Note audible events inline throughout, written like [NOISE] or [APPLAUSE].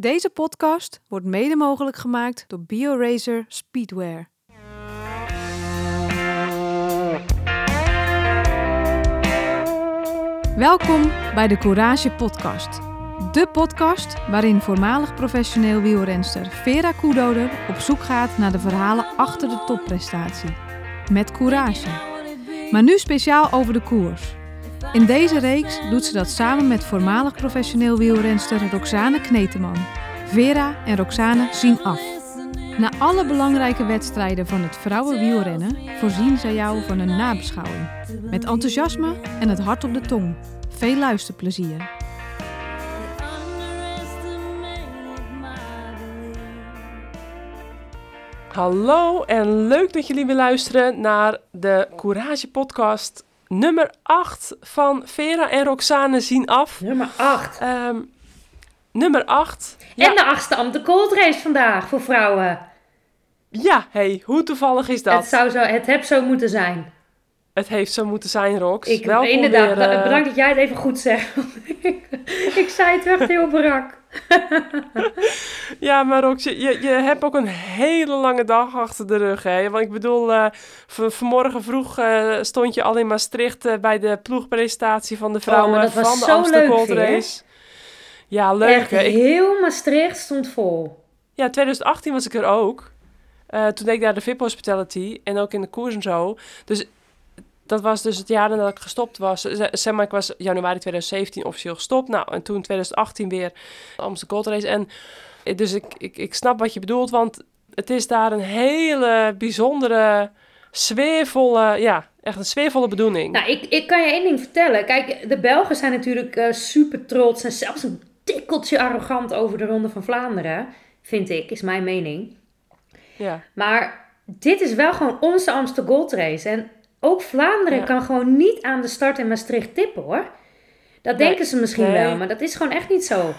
Deze podcast wordt mede mogelijk gemaakt door BioRacer Speedwear. Welkom bij de Courage Podcast. De podcast waarin voormalig professioneel wielrenster Vera Koedoder op zoek gaat naar de verhalen achter de topprestatie. Met courage. Maar nu speciaal over de koers. In deze reeks doet ze dat samen met voormalig professioneel wielrenster Roxane Kneteman. Vera en Roxane zien af. Na alle belangrijke wedstrijden van het vrouwenwielrennen voorzien zij jou van een nabeschouwing. Met enthousiasme en het hart op de tong. Veel luisterplezier. Hallo en leuk dat jullie weer luisteren naar de Courage Podcast nummer 8 van Vera en Roxane zien af. Nummer 8. Ehm, nummer 8. En de achtste am de cold race vandaag voor vrouwen. Ja, hey, hoe toevallig is dat? Het, zou zo, het heb zo moeten zijn. Het heeft zo moeten zijn, Rox. Ik, Welkom inderdaad, weer, eh, bedankt dat jij het even goed zegt. [LAUGHS] ik zei het echt heel brak. [LAUGHS] Ja, maar Rox, je, je, hebt ook een hele lange dag achter de rug, hè? Want ik bedoel, v- vanmorgen vroeg eh, stond je al in Maastricht bij de ploegpresentatie van de vrouwen Oh, van de Amsterdam Gold? Race. Ja, leuk, Echt, hè? Ik- heel Maastricht stond vol. Ja, 2018 was ik er ook. Toen deed ik daar de VIP Hospitality en ook in de koers en zo. Dus dat was dus het jaar nadat ik gestopt was. Zeg maar, ik was januari 2017 officieel gestopt. Nou, en toen 2018 weer de Amsterdam Gold Race. En eh, dus ik, ik, ik snap wat je bedoelt, want het is daar een hele bijzondere, sfeervolle, ja, echt een sfeervolle bedoeling. Nou, ik, ik kan je één ding vertellen. Kijk, de Belgen zijn natuurlijk eh, super trots en zelfs een tikkeltje arrogant over de Ronde van Vlaanderen. Vind ik, is mijn mening. Ja, Maar dit is wel gewoon onze Amsterdam Gold Race. En ook Vlaanderen Ja. kan gewoon niet aan de start in Maastricht tippen hoor. Dat Nee. denken ze misschien Nee. wel, maar dat is gewoon echt niet zo.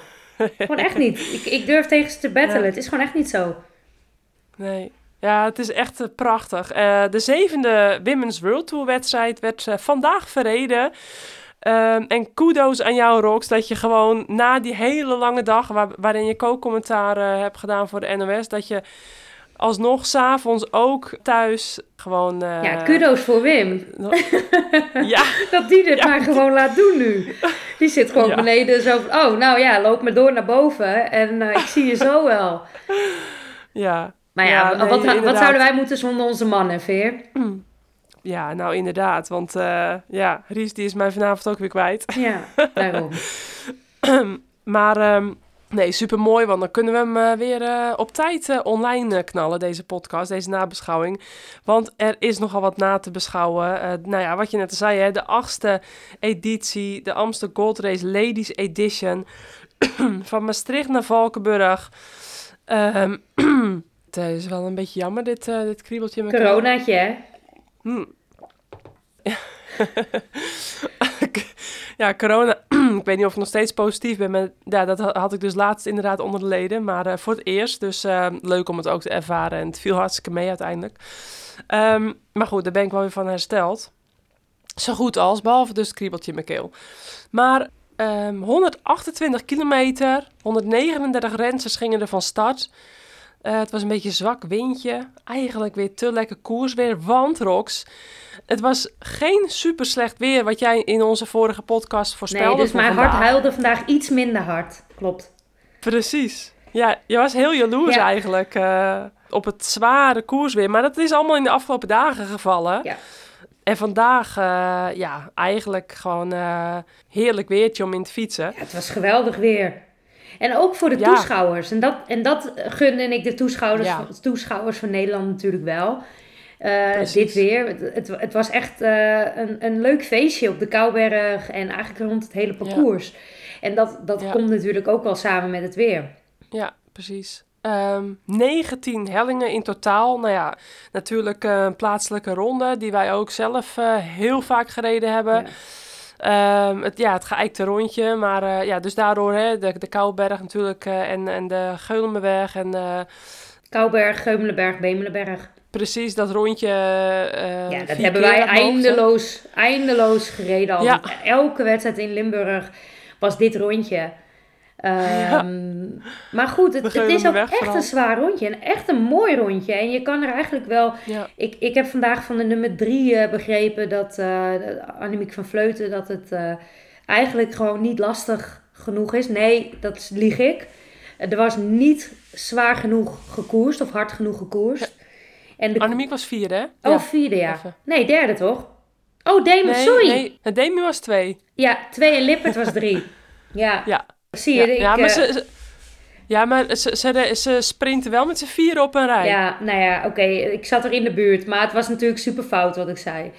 gewoon echt niet. Ik, ik durf tegen ze te battelen. Ja. Het is gewoon echt niet zo. Nee. Ja, het is echt eh, prachtig. Eh, de zevende Women's World Tour wedstrijd werd eh, vandaag verreden. Ehm, en kudo's aan jou, Rox, dat je gewoon na die hele lange dag... Waar, waarin je co-commentaar hebt gedaan voor de NOS... dat je alsnog s'avonds ook thuis gewoon... eh, ja, kudo's voor Wim. [LAUGHS] Ja, Dat die dit Ja. maar gewoon laat doen nu. Die zit gewoon Ja. beneden zo van... Oh, nou ja, loop maar door naar boven. En eh, ik zie je zo wel. [LAUGHS] ja. Maar ja, Ja, wat, nee, wat, zouden wij moeten zonder onze mannen, Veer? [CLEARS THROAT] Ja, nou inderdaad. Want eh, ja, Ries die is mij vanavond ook weer kwijt. Ja, daarom. [CLEARS THROAT] Maar ehm, nee, super mooi, want dan kunnen we hem eh, weer eh, op tijd eh, online knallen, deze podcast, deze nabeschouwing. Want er is nogal wat na te beschouwen. Nou ja, wat je net zei, hè, de achtste editie, de Amsterdam Gold Race Ladies Edition. [CLEARS THROAT] van Maastricht naar Valkenburg. Ehm, [CLEARS THROAT] het is wel een beetje jammer, dit, dit kriebeltje keel. Coronaatje, hè? Hm. [LAUGHS] [LAUGHS] ja, corona. [CLEARS THROAT] ik weet niet of ik nog steeds positief ben. Maar ja, dat ha- had ik dus laatst inderdaad onder de leden. Maar eh, voor het eerst. Dus eh, leuk om het ook te ervaren. En het viel hartstikke mee uiteindelijk. Ehm, maar goed, daar ben ik wel weer van hersteld. Zo goed als, behalve dus kriebeltje in mijn keel. Maar ehm, 128 kilometer, 139 rensters gingen er van start. Eh, het was een beetje zwak windje. Eigenlijk weer te lekker koers weer. Want, Rox, het was geen super slecht weer wat jij in onze vorige podcast voorspelde Nee, dus voor mijn vandaag. hart huilde vandaag iets minder hard. Klopt. Precies. Ja, je was heel jaloers Ja. eigenlijk eh, op het zware koersweer. Maar dat is allemaal in de afgelopen dagen gevallen. Ja. En vandaag, eh, ja, eigenlijk gewoon eh, heerlijk weertje om in te fietsen. Ja, het was geweldig weer. En ook voor de Ja. toeschouwers. En dat, en dat gunde ik de toeschouwers, Ja. toeschouwers van Nederland natuurlijk wel. Eh, dit weer. Het, het, was echt eh, een, een leuk feestje op de Kouberg en eigenlijk rond het hele parcours. En dat, dat Ja. komt natuurlijk ook wel samen met het weer. Ja, precies. Ehm 19 hellingen in totaal. Nou ja, natuurlijk eh, een plaatselijke ronde die wij ook zelf heel vaak gereden hebben. Ja. Ehm, het, ja, het geëikte rondje. Maar ja, dus daardoor hè, de, de Kouberg natuurlijk en, en de Geulenberg. En eh, Kouberg, Geumelenberg, Bemelenberg. Precies dat rondje. eh, Ja, dat hebben wij eindeloos, eindeloos gereden al. Ja. Elke wedstrijd in Limburg was dit rondje. Ehm, Maar goed, het, is ook echt vooral. een zwaar rondje. En echt een mooi rondje. En je kan er eigenlijk wel... Ja. Ik, ik heb vandaag van de nummer drie eh, begrepen dat eh Annemiek van Vleuten... dat het eigenlijk gewoon niet lastig genoeg is. Nee, dat lieg ik. Er was niet zwaar genoeg gekoerst of hard genoeg gekoerst. En de Annemiek was vierde, hè? Oh, vierde ja. even. Nee, derde toch? Oh, Demi, Nee, sorry. nee, het Demi was twee. Ja, twee en Lippert was drie. [LAUGHS] Ja, Ja. zie Ja, je. ik, ja, maar, eh, ze, ze- ja, maar ze, ze, ze sprinten wel met z'n vieren op een rij. Ja, ja, nou ja, oké, ik zat er in de buurt, maar het was natuurlijk super fout wat ik zei.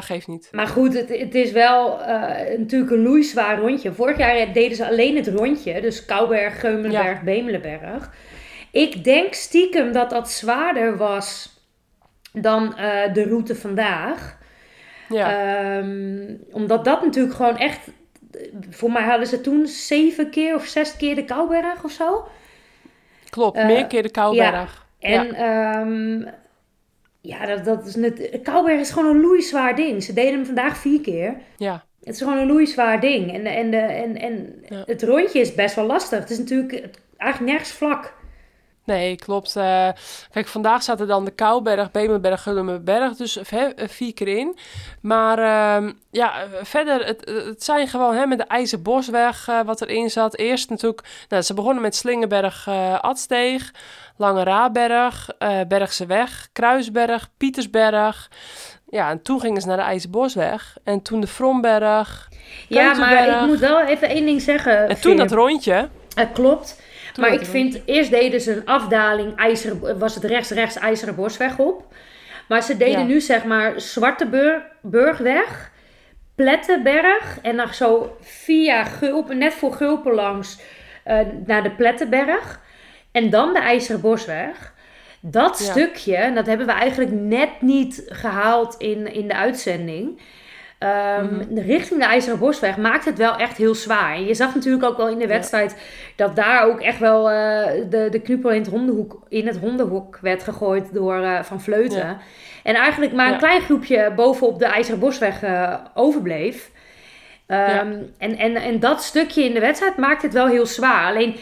geeft niet. Maar goed, het, het is wel eh, natuurlijk een loeizwaar rondje. Vorig jaar deden ze alleen het rondje, dus Kouberg, Geumelenberg, Bemelenberg. Ik denk stiekem dat dat zwaarder was dan eh, de route vandaag. Ja, Ehm, omdat dat natuurlijk gewoon echt. Voor mij hadden ze toen zeven keer of zes keer de Kouberg of zo. klopt. eh, Meer keer de Kouberg. En ja, ja dat, dat is net. Kouberg is gewoon een loeizwaar ding. Ze deden hem vandaag vier keer. Ja, Het is gewoon een loeizwaar ding. En, en, de, en, en Ja. het rondje is best wel lastig. Het is natuurlijk eigenlijk nergens vlak. Nee, klopt. Eh, kijk, vandaag zaten dan de Kouberg, Bemelberg, Gullenberg, dus eh, vier keer in. Maar ehm, ja, eh, verder, het, het zijn gewoon hè, met de IJzerbosweg wat erin zat. Eerst natuurlijk, nou, ze begonnen met Slingenberg, Adsteeg, Lange Raaberg, eh Bergse Weg, Kruisberg, Pietersberg. Ja, en toen gingen ze naar de IJzerbosweg. En toen de Vromberg. Ja, maar ik moet wel even één ding zeggen. En toen dat rondje. Het klopt. Maar ik vind, eerst deden ze een afdaling, ijzeren, was het rechts-rechts IJzeren Bosweg op. Maar ze deden Ja. nu zeg maar Zwarte Bur- Burgweg, Plettenberg en dan zo via Gulpen, net voor Gulpen langs, eh, naar de Plettenberg. En dan de IJzeren Bosweg. Dat Ja. stukje, dat hebben we eigenlijk net niet gehaald in, in de uitzending. Mhm. Richting de IJzeren Bosweg maakt het wel echt heel zwaar. En je zag natuurlijk ook wel in de Ja. wedstrijd dat daar ook echt wel eh, de, de knuppel in het, hondenhoek, in het hondenhoek werd gegooid door eh, Van Vleuten. Ja. En eigenlijk maar een Ja. klein groepje bovenop de IJzeren Bosweg eh, overbleef. Ehm, en, en, en dat stukje in de wedstrijd maakt het wel heel zwaar. Alleen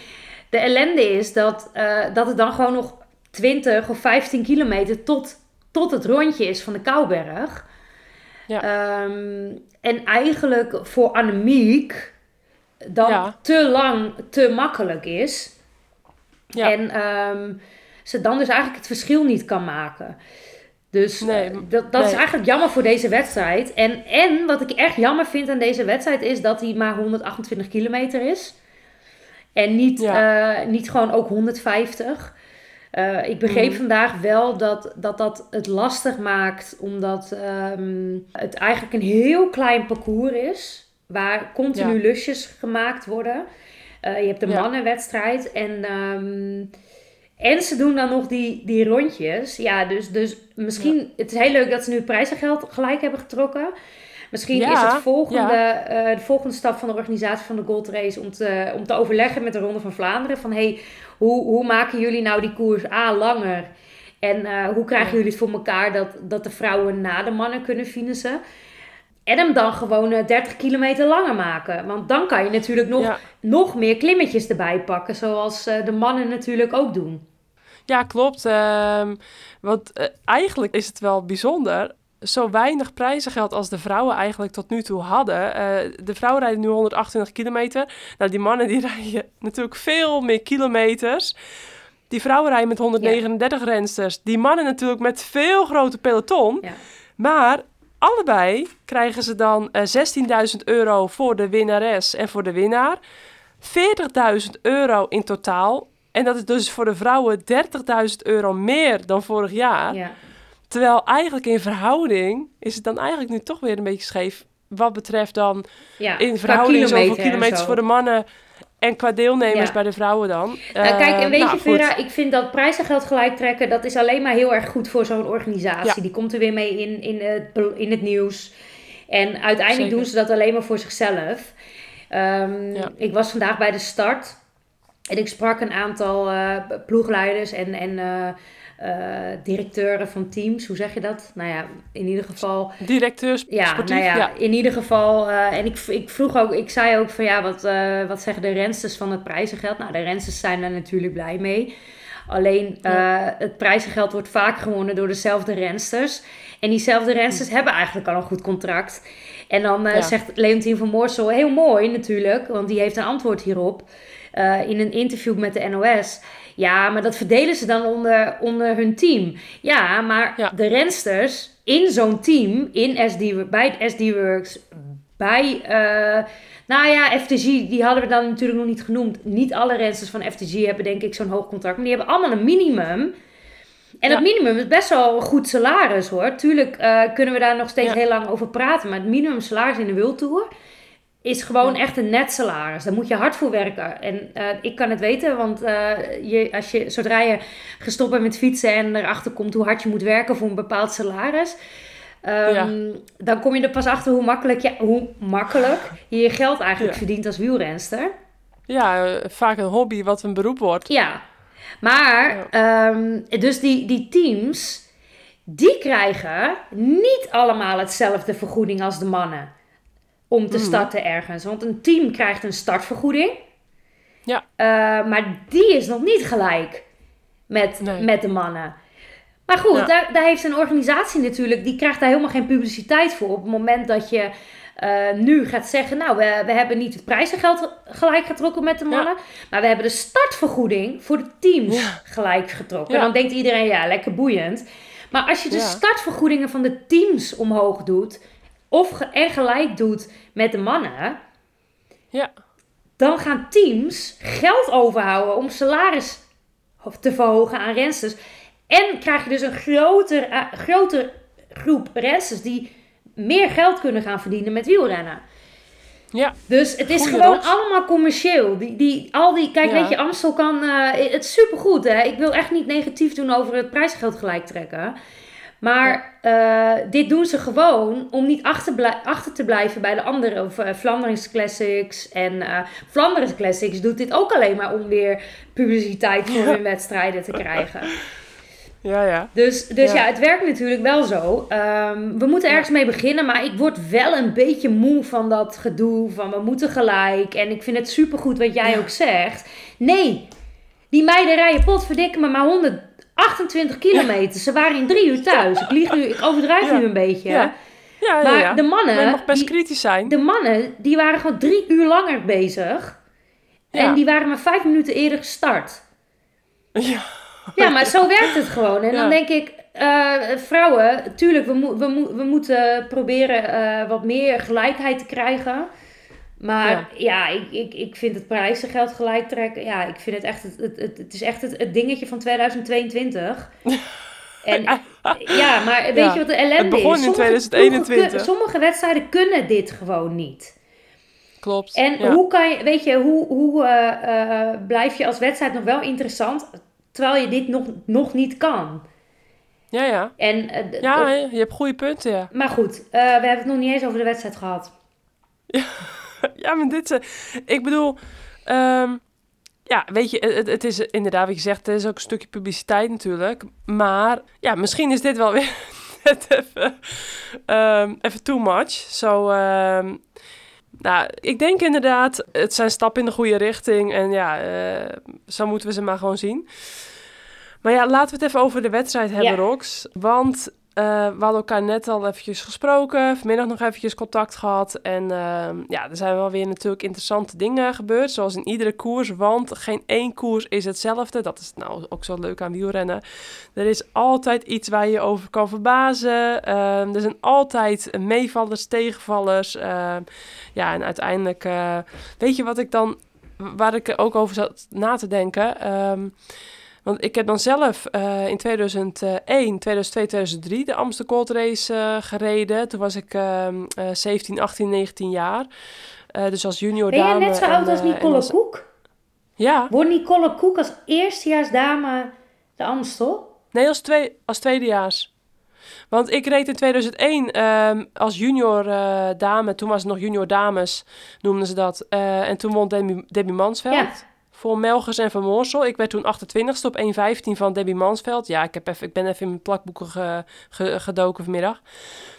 de ellende is dat, dat het dan gewoon nog 20 of 15 kilometer tot, tot het rondje is van de Kouberg. Ja. Ehm, en eigenlijk voor Annemiek dan Ja. te lang, te makkelijk is. Ja. En ehm, ze dan dus eigenlijk het verschil niet kan maken. Dus Nee, eh, dat, dat is nee. eigenlijk jammer voor deze wedstrijd. En, en wat ik echt jammer vind aan deze wedstrijd is dat hij maar 128 kilometer is. En niet, Ja. eh, niet gewoon ook 150. Eh, ik begreep Mhm. vandaag wel dat, dat dat het lastig maakt, omdat ehm, het eigenlijk een heel klein parcours is, waar continu Ja. lusjes gemaakt worden. Eh, je hebt Ja. mannenwedstrijd en, ehm, en ze doen dan nog die, die rondjes. Ja, dus, dus misschien, het is heel leuk dat ze nu het prijzengeld gelijk hebben getrokken. Misschien Ja, is het volgende, eh, de volgende stap van de organisatie van de Gold Race om te, om te overleggen met de Ronde van Vlaanderen. Van hey, hoe, hoe maken jullie nou die koers A langer? En eh, hoe krijgen jullie het voor elkaar dat, dat de vrouwen na de mannen kunnen finishen? En hem dan gewoon eh, 30 kilometer langer maken. Want dan kan je natuurlijk nog, Ja. nog meer klimmetjes erbij pakken. Zoals eh, de mannen natuurlijk ook doen. Ja, klopt. Ehm, want eh, eigenlijk is het wel bijzonder. Zo weinig prijzengeld als de vrouwen eigenlijk tot nu toe hadden. Eh, de vrouwen rijden nu 128 kilometer. Nou, die mannen die [LAUGHS] rijden natuurlijk veel meer kilometers. Die vrouwen rijden met 139 rensters. Die mannen natuurlijk met veel groter peloton. Ja. Maar allebei krijgen ze dan eh 16.000 euro voor de winnares en voor de winnaar. 40.000 euro in totaal. En dat is dus voor de vrouwen 30.000 euro meer dan vorig jaar. Ja. Terwijl eigenlijk in verhouding is het dan eigenlijk nu toch weer een beetje scheef. Wat betreft dan Ja, in verhouding zoveel kilometers zo. voor de mannen en qua deelnemers Ja. bij de vrouwen dan. Nou, kijk, en Eh, weet nou, je, goed. Vera, ik vind dat prijzengeld gelijk trekken, dat is alleen maar heel erg goed voor zo'n organisatie. Ja. Die komt er weer mee in, in, het, in het nieuws. En uiteindelijk Zeker. doen ze dat alleen maar voor zichzelf. Ehm, Ja. Ik was vandaag bij de start en ik sprak een aantal eh, ploegleiders en, en eh, directeuren van teams, hoe zeg je dat? Nou ja, in ieder geval. Directeurs. Ja, nou ja, in ieder geval. en ik, ik vroeg ook, ik zei ook van ja, wat, wat zeggen de rensters van het prijzengeld? Nou, de rensters zijn daar natuurlijk blij mee. Alleen het prijzengeld wordt vaak gewonnen door dezelfde rensters. En diezelfde rensters hebben eigenlijk al een goed contract. En dan uh, zegt Leontien van Moorsel, heel mooi natuurlijk, want die heeft een antwoord hierop. Uh, in een interview met de NOS. Ja, maar dat verdelen ze dan onder, onder hun team. Ja, maar de rensters in zo'n team, in SD, bij SD Works, bij, uh, nou ja, FTG, die hadden we dan natuurlijk nog niet genoemd. Niet alle rensters van FTG hebben denk ik zo'n hoog contract, maar die hebben allemaal een minimum. En het minimum is best wel een goed salaris hoor. Tuurlijk uh, kunnen we daar nog steeds heel lang over praten. Maar het minimum salaris in de Wildtour is gewoon echt een net salaris. Daar moet je hard voor werken. En uh, ik kan het weten, want uh, je, als je, zodra je gestopt bent met fietsen en erachter komt hoe hard je moet werken voor een bepaald salaris. Um, dan kom je er pas achter hoe makkelijk, ja, hoe makkelijk je je geld eigenlijk verdient als wielrenster. Ja, vaak een hobby wat een beroep wordt. Ja, maar, um, dus die, die teams, die krijgen niet allemaal hetzelfde vergoeding als de mannen. Om te mhm. starten ergens. Want een team krijgt een startvergoeding. Ja. Uh, maar die is nog niet gelijk met, met de mannen. Maar goed, daar, daar heeft een organisatie natuurlijk, die krijgt daar helemaal geen publiciteit voor. Op het moment dat je uh, nu gaat zeggen, nou, we, we hebben niet het prijzengeld gelijk getrokken met de mannen, maar we hebben de startvergoeding voor de teams gelijk getrokken. Ja. Dan denkt iedereen, ja, lekker boeiend. Maar als je de startvergoedingen van de teams omhoog doet, of en gelijk doet met de mannen, ja. dan gaan teams geld overhouden om salaris te verhogen aan rensters. En krijg je dus een groter, uh, groter groep rensters die meer geld kunnen gaan verdienen met wielrennen. Ja. Dus het is gewoon allemaal commercieel. Die, die, al die, kijk, weet je, Amstel kan. Uh, het is supergoed, hè? Ik wil echt niet negatief doen over het prijsgeld gelijk trekken. Maar uh, dit doen ze gewoon om niet achter, achter te blijven bij de andere. Of uh, Flanders Classics. En uh, Flanders Classics doet dit ook alleen maar om weer publiciteit voor hun wedstrijden te krijgen. [LAUGHS] Ja, ja. Dus, dus ja. het werkt natuurlijk wel zo. Um, we moeten ergens mee beginnen, maar ik word wel een beetje moe van dat gedoe van we moeten gelijk. En ik vind het supergoed wat jij ook zegt. Nee, die meiden rijden potverdikke me maar 128 kilometer. Ze waren in drie uur thuis. Ik, lieg nu, ik overdrijf nu een beetje. Ja. Ja, maar de mannen... Mag best kritisch zijn. De mannen, die waren gewoon drie uur langer bezig. En die waren maar vijf minuten eerder gestart. [LAUGHS] Ja. Ja, maar zo werkt het gewoon. En dan denk ik, uh, vrouwen, tuurlijk, we, mo we, we moeten proberen uh, wat meer gelijkheid te krijgen. Maar ja, ja ik, ik, ik vind het prijzengeld gelijk trekken. Ja, ik vind het echt, het, het, het, het is echt het, het dingetje van 2022. [LAUGHS] En ja, maar weet je wat de ellende het begon is? in 2021. sommige wedstrijden kunnen dit gewoon niet. Klopt. En hoe kan je, weet je, hoe, hoe uh, blijf je als wedstrijd nog wel interessant? Terwijl je dit nog, nog niet kan. Ja, ja. En, uh, ja, je hebt goede punten, ja. Maar goed, we hebben het nog niet eens over de wedstrijd gehad. Ja, [LAUGHS] [LAUGHS] maar dit... Uh, ik bedoel... Um, ja, weet je, het, het, is inderdaad, wat je zegt, het is ook een stukje publiciteit natuurlijk. Maar ja, misschien is dit wel weer [LAUGHS] net even, um, even too much. Zo, um, nou, ik denk inderdaad, het zijn stappen in de goede richting. En ja, uh, zo moeten we ze maar gewoon zien. Maar ja, laten we het even over de wedstrijd hebben, ja. Rox. Want we hadden elkaar net al eventjes gesproken, vanmiddag nog eventjes contact gehad. En uh, ja, er zijn wel weer natuurlijk interessante dingen gebeurd, zoals in iedere koers. Want geen één koers is hetzelfde. Dat is nou ook zo leuk aan wielrennen. Er is altijd iets waar je over kan verbazen. Uh, er zijn altijd meevallers, tegenvallers. ja, en uiteindelijk, uh, weet je wat ik dan, waar ik ook over zat na te denken... want ik heb dan zelf uh, in 2001, 2002, 2003 de Amsterdam Gold Race uh, gereden. Toen was ik uh, 17, 18, 19 jaar. Uh, dus als junior ben dame. Ben je net zo oud als Nicole als... Koek? Ja. Wordt Nicole Koek als eerstejaarsdame de Amstel? Nee, als, twee, als tweedejaars. Want ik reed in 2001 um, als junior uh, dame. Toen was het nog junior dames, noemden ze dat. Uh, en toen won Debbie, Debbie Mansveld. Ja voor Melgers en Van Moorsel. Ik werd toen 28ste op 1.15 van Debbie Mansveld. Ja, ik, heb even, ik ben even in mijn plakboeken ge, ge, gedoken vanmiddag.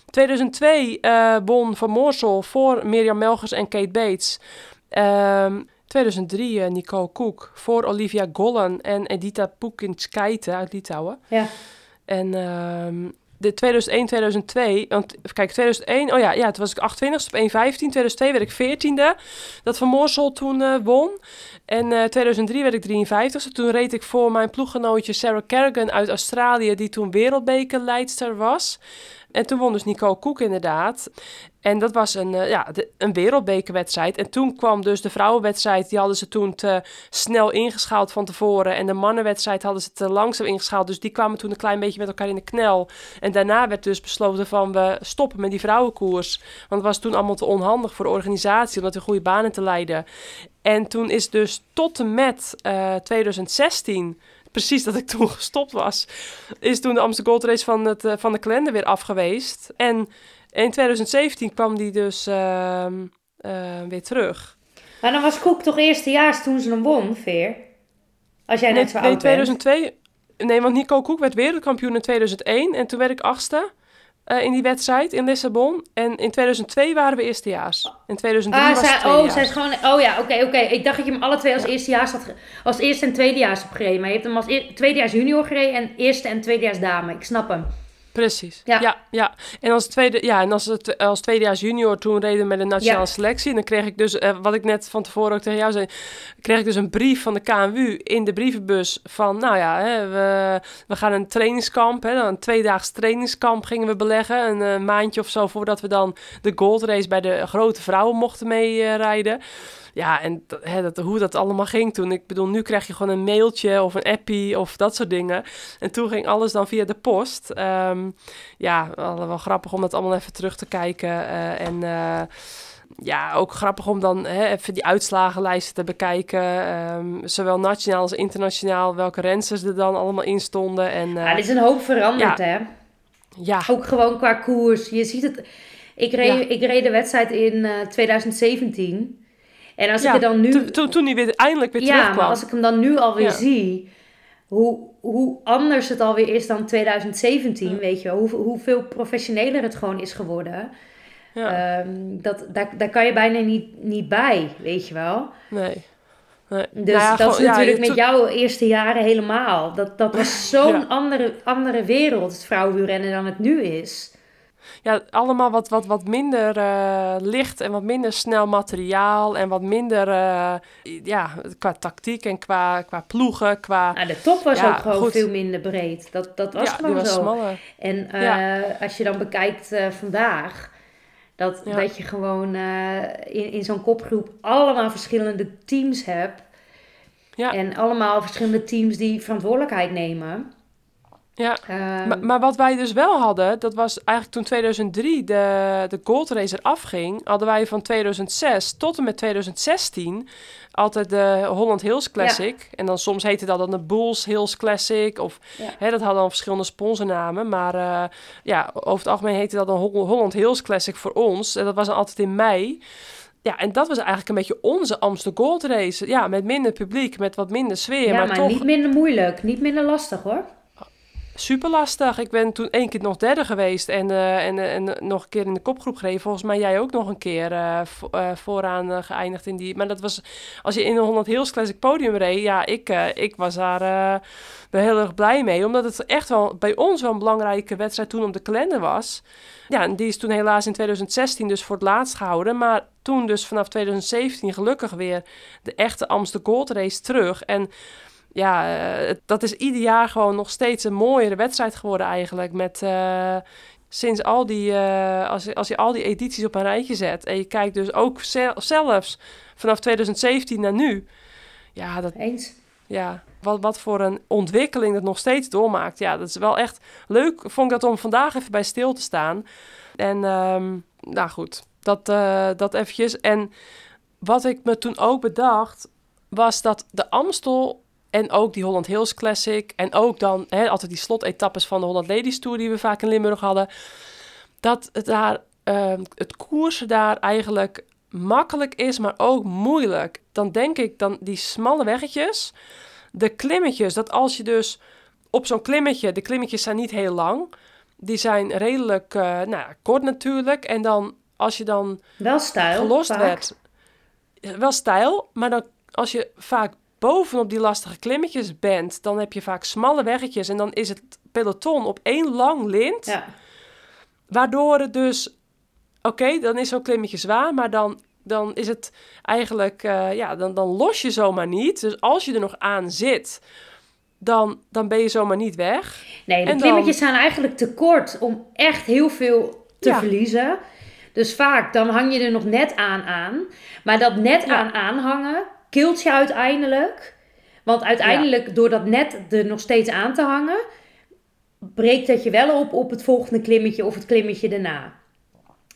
2002 uh, won Van Moorsel voor Mirjam Melgers en Kate Bates. Um, 2003 uh, Nicole Koek voor Olivia Gollen en Edita Pukinskaite uit Litouwen. Ja. En um, de 2001, 2002, want kijk, 2001, oh ja, ja, toen was ik 28 op 1,15. 2002 werd ik 14e, dat Van Moorsel toen uh, won. En uh, 2003 werd ik 53 Toen reed ik voor mijn ploeggenootje Sarah Kerrigan uit Australië, die toen wereldbekerleidster was. En toen won dus Nicole Koek inderdaad. En dat was een, uh, ja, een wereldbekerwedstrijd. En toen kwam dus de vrouwenwedstrijd, die hadden ze toen te snel ingeschaald van tevoren. En de mannenwedstrijd hadden ze te langzaam ingeschaald. Dus die kwamen toen een klein beetje met elkaar in de knel. En daarna werd dus besloten van we stoppen met die vrouwenkoers. Want het was toen allemaal te onhandig voor de organisatie om dat in goede banen te leiden. En toen is dus tot en met uh, 2016 precies dat ik toen [LAUGHS] gestopt was, is toen de Amsterdam Gold Race van, het, uh, van de kalender weer afgeweest. En in 2017 kwam die dus uh, uh, weer terug. Maar dan was Koek toch eerstejaars toen ze hem won, Veer? Als jij net nee, zo nee, oud 2002, bent. Nee, want Nico Koek werd wereldkampioen in 2001 en toen werd ik achtste. Uh, in die wedstrijd in Lissabon. En in 2002 waren we eerstejaars. In 2003 ah, was zij, het Oh, zij is gewoon... Oh ja, oké, okay, oké. Okay. Ik dacht dat je hem alle twee als ja. eerstejaars had... Als eerste en tweedejaars hebt gereden. Maar je hebt hem als e tweedejaars junior gereden en eerste en tweedejaars dame. Ik snap hem. Precies. Ja. ja, ja. En als tweede, ja, en als, het, als tweedejaars junior toen reden met de nationale ja. selectie. En dan kreeg ik dus, uh, wat ik net van tevoren ook tegen jou zei, kreeg ik dus een brief van de KNWU in de brievenbus van, nou ja, hè, we, we gaan een trainingskamp, hè, een tweedaags trainingskamp gingen we beleggen. Een uh, maandje of zo voordat we dan de Gold Race bij de grote vrouwen mochten meerijden. Uh, ja, en hè, dat, hoe dat allemaal ging toen. Ik bedoel, nu krijg je gewoon een mailtje of een appie of dat soort dingen. En toen ging alles dan via de post. Um, ja, wel, wel, grappig om dat allemaal even terug te kijken. Uh, en uh, ja, ook grappig om dan hè, even die uitslagenlijsten te bekijken. Um, zowel nationaal als internationaal. Welke rensters er dan allemaal in stonden. En, uh, ja, er is een hoop veranderd, ja. hè? Ja. Ook gewoon qua koers. Je ziet het... Ik reed, ja. ik reed de wedstrijd in 2017... En als ja, ik er dan nu... Toen, toen, toen hij weer, eindelijk weer ja, terugkwam. maar als ik hem dan nu alweer Ja. zie... Hoe, hoe anders het alweer is dan 2017, Ja. weet je wel. Hoe, hoeveel professioneler het gewoon is geworden. Ja, Ehm, dat, daar, daar kan je bijna niet, niet bij, weet je wel. nee. nee. Dus Nou ja, dat is ja, natuurlijk met jouw eerste jaren helemaal. Dat, dat was [LAUGHS] zo'n Ja. andere, andere wereld, het vrouwenwielrennen, dan het nu is. Ja, allemaal wat, wat, wat minder eh, licht en wat minder snel materiaal. En wat minder, eh, ja, qua tactiek en qua, qua ploegen, qua... Nou, de top was Ja, ook gewoon goed. veel minder breed. Dat, dat was ja, gewoon was zo. smaller. En eh, als je dan bekijkt vandaag, dat, dat je gewoon in, in zo'n kopgroep allemaal verschillende teams hebt. Ja. En allemaal verschillende teams die verantwoordelijkheid nemen. Ja. Ehm, Maar, maar wat wij dus wel hadden, dat was eigenlijk toen 2003 de, de Gold Race er afging, hadden wij van 2006 tot en met 2016 altijd de Holland Hills Classic. En dan soms heette dat dan de Bulls Hills Classic. Of Ja. hè, dat hadden dan verschillende sponsornamen. Maar eh, ja, over het algemeen heette dat dan Hol- Holland Hills Classic voor ons. En dat was dan altijd in mei. Ja, en dat was eigenlijk een beetje onze Amsterdam Gold Race. Ja, met minder publiek, met wat minder sfeer. ja, maar, maar, toch niet minder moeilijk, niet minder lastig hoor. Super lastig. Ik ben toen één keer nog derde geweest en, eh, en, eh, en nog een keer in de kopgroep gereden. Volgens mij jij ook nog een keer eh, vo- vooraan geëindigd in die. Maar dat was als je in een 100 Hills Classic podium reed. Ja, ik, ik was daar wel heel erg blij mee. Omdat het echt wel bij ons wel een belangrijke wedstrijd toen op de kalender was. Ja, en die is toen helaas in 2016 dus voor het laatst gehouden. Maar toen dus vanaf 2017 gelukkig weer de echte Amsterdam Gold Race terug. En ja, eh, het- dat is ieder jaar gewoon nog steeds een mooiere wedstrijd geworden eigenlijk. Met eh, sinds al die, eh, als, je, als je al die edities op een rijtje zet en je kijkt dus ook zel- zelfs vanaf 2017 naar nu. Ja, dat, Eens? ja wat, wat voor een ontwikkeling dat nog steeds doormaakt. Ja, dat is wel echt leuk. Vond ik dat om vandaag even bij stil te staan. En ehm, nou goed, dat, eh, dat eventjes. En wat ik me toen ook bedacht, was dat de Amstel en ook die Holland Hills Classic en ook dan hè, altijd die slotetappes van de Holland Ladies Tour die we vaak in Limburg hadden, dat het daar, ehm, het koersen daar eigenlijk makkelijk is, maar ook moeilijk. Dan denk ik dan die smalle weggetjes, de klimmetjes, dat als je dus op zo'n klimmetje, de klimmetjes zijn niet heel lang, die zijn redelijk uh, nou ja, kort natuurlijk. En dan als je dan wel stijl, gelost vaak. werd, wel stijl, maar dan als je vaak bovenop die lastige klimmetjes bent, dan heb je vaak smalle weggetjes en dan is het peloton op één lang lint. Ja. Waardoor het dus, oké, dan is zo'n klimmetje zwaar, maar dan, dan is het eigenlijk, uh, ja, dan, dan los je zomaar niet. Dus als je er nog aan zit, dan, dan ben je zomaar niet weg. Nee, de En klimmetjes zijn eigenlijk te kort om echt heel veel te Ja. verliezen. Dus vaak, dan hang je er nog net aan aan. Maar dat net Ja. aan aanhangen, kilt je uiteindelijk. Want uiteindelijk, door dat net er nog steeds aan te hangen... breekt dat je wel op op het volgende klimmetje of het klimmetje daarna.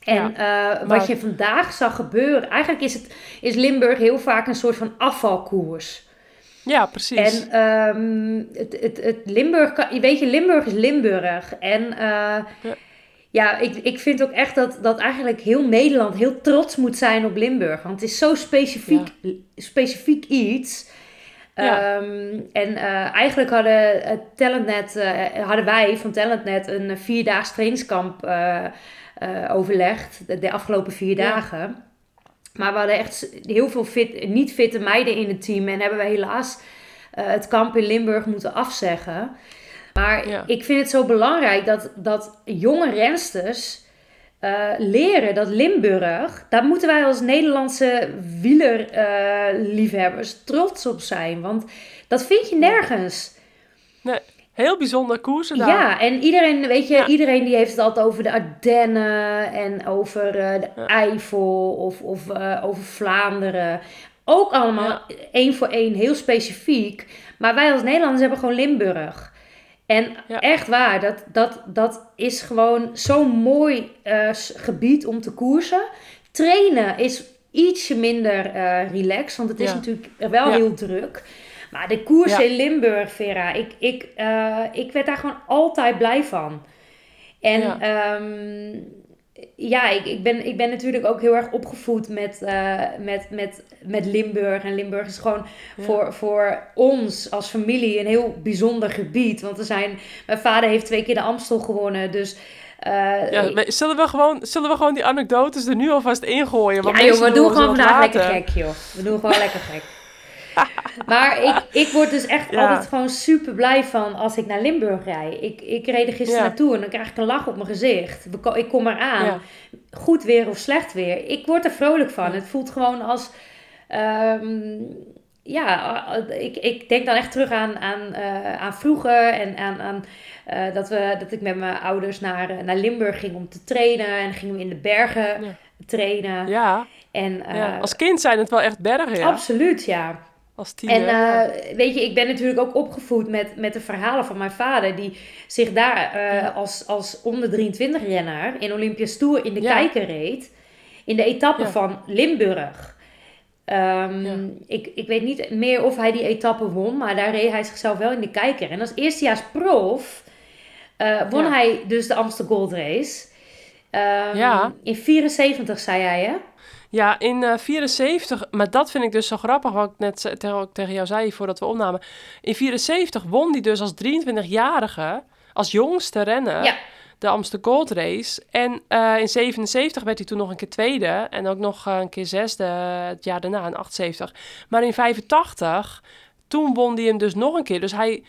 En eh, wat maar- je vandaag zag gebeuren... Eigenlijk is, het, is Limburg heel vaak een soort van afvalkoers. Ja, precies. En ehm, het, het, het Limburg, kan- weet je, Limburg is Limburg. En eh, ja, ik, ik vind ook echt dat, dat eigenlijk heel Nederland heel trots moet zijn op Limburg. Want het is zo specifiek, specifiek iets. Ja. Ehm, en eh, eigenlijk hadden, eh, Talentnet, eh, hadden wij van Talentnet een vierdaags trainingskamp overlegd. De, de afgelopen vier Ja. dagen. Maar we hadden echt heel veel fit, niet fitte meiden in het team. En hebben we helaas het kamp in Limburg moeten afzeggen. Maar Ja. ik vind het zo belangrijk dat, dat jonge rensters eh, leren dat Limburg... Daar moeten wij als Nederlandse wielerliefhebbers trots op zijn. Want dat vind je nergens. Nee, heel bijzonder koersen daar. Ja, en iedereen, weet je, Ja. iedereen die heeft het altijd over de Ardennen en over eh, de Ja. Eifel of, of eh, over Vlaanderen. Ook allemaal één voor één, heel specifiek. Maar wij als Nederlanders hebben gewoon Limburg. En Ja. echt waar, dat, dat, dat is gewoon zo'n mooi eh, gebied om te koersen. Trainen is ietsje minder eh relaxed, want het is Ja. natuurlijk wel Ja. heel druk. Maar de koers in Limburg, Vera, ik, ik, eh, ik werd daar gewoon altijd blij van. En Ja. Ja, ik, ik, ben, ik ben natuurlijk ook heel erg opgevoed met, eh, met, met, met Limburg. En Limburg is gewoon Ja. voor, voor ons als familie een heel bijzonder gebied. Want er zijn, mijn vader heeft twee keer de Amstel gewonnen, dus... eh, Ja, zullen, we gewoon, zullen we gewoon die anekdotes er nu alvast ingooien? Want ja, joh, we doen gewoon vandaag later. lekker gek, joh. We doen gewoon lekker gek. Maar ik, ik word dus echt Ja. altijd gewoon super blij van als ik naar Limburg rijd. Ik, ik reed er gisteren Ja. naartoe en dan krijg ik een lach op mijn gezicht. Ik kom eraan. Ja. Goed weer of slecht weer. Ik word er vrolijk van. Het voelt gewoon als... ehm, ja, ik, ik denk dan echt terug aan, aan, eh, aan vroeger en aan, aan eh, dat, we, dat ik met mijn ouders naar, eh, naar Limburg ging om te trainen. En gingen we in de bergen trainen. Ja, En, ja, als kind zijn het wel echt bergen, ja. Absoluut, ja. Als tiener. En eh, weet je, ik ben natuurlijk ook opgevoed met, met de verhalen van mijn vader, die zich daar eh, als, als onder 23 renner in Olympisch Tour in de Ja. kijker reed. In de etappe Ja. van Limburg. Ehm, Ja. ik, ik weet niet meer of hij die etappe won, maar daar reed hij zichzelf wel in de kijker. En als eerstejaars prof eh, won hij dus de Amsterdam Gold Race. Ehm, Ja. In 74 zei hij, hè? Ja, in eh 74, maar dat vind ik dus zo grappig, wat ik net tegen, ook tegen jou zei voordat we opnamen. In 74 won hij dus als 23-jarige, als jongste renner, Ja. de Amsterdam Gold Race. En eh, in 77 werd hij toen nog een keer tweede en ook nog eh, een keer zesde het jaar daarna, in 78. Maar in 85, toen won hij hem dus nog een keer. Dus hij,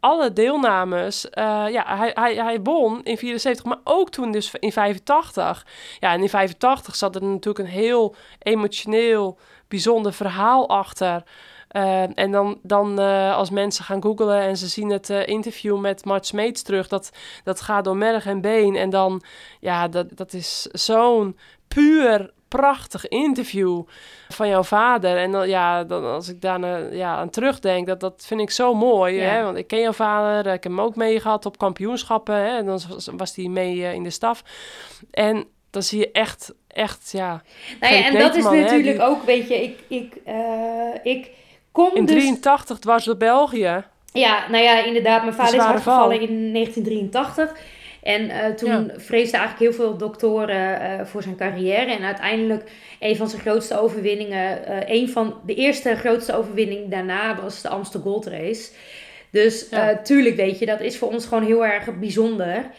alle deelnames, eh, ja, hij, hij, hij won in 74, maar ook toen dus in 85. Ja, en in 85 zat er natuurlijk een heel emotioneel, bijzonder verhaal achter. Eh, en dan, dan eh, als mensen gaan googlen en ze zien het interview met Mart Smeets terug, dat, dat gaat door merg en been. En dan, ja, dat, dat is zo'n puur prachtig interview van jouw vader. En dan, ja, dan, als ik daar ja, aan terugdenk, dat, dat vind ik zo mooi. Ja. Hè? Want ik ken jouw vader, ik heb hem ook meegehad op kampioenschappen. Hè? En dan was, hij mee eh, in de staf. En dan zie je echt, echt, ja... Nou ja, en dat is hè, natuurlijk die- ook, weet je, ik, ik, eh, ik kom In dus... 83 dwars door België. Ja, nou ja, inderdaad, mijn vader is zware uitgevallen val. in 1983. En uh, toen vreesden eigenlijk heel veel doktoren uh, voor zijn carrière. En uiteindelijk een van zijn grootste overwinningen, uh, een van de eerste grootste overwinning daarna was de Amsterdam Gold Race. Dus ja. tuurlijk weet je, dat is voor ons gewoon heel erg bijzonder.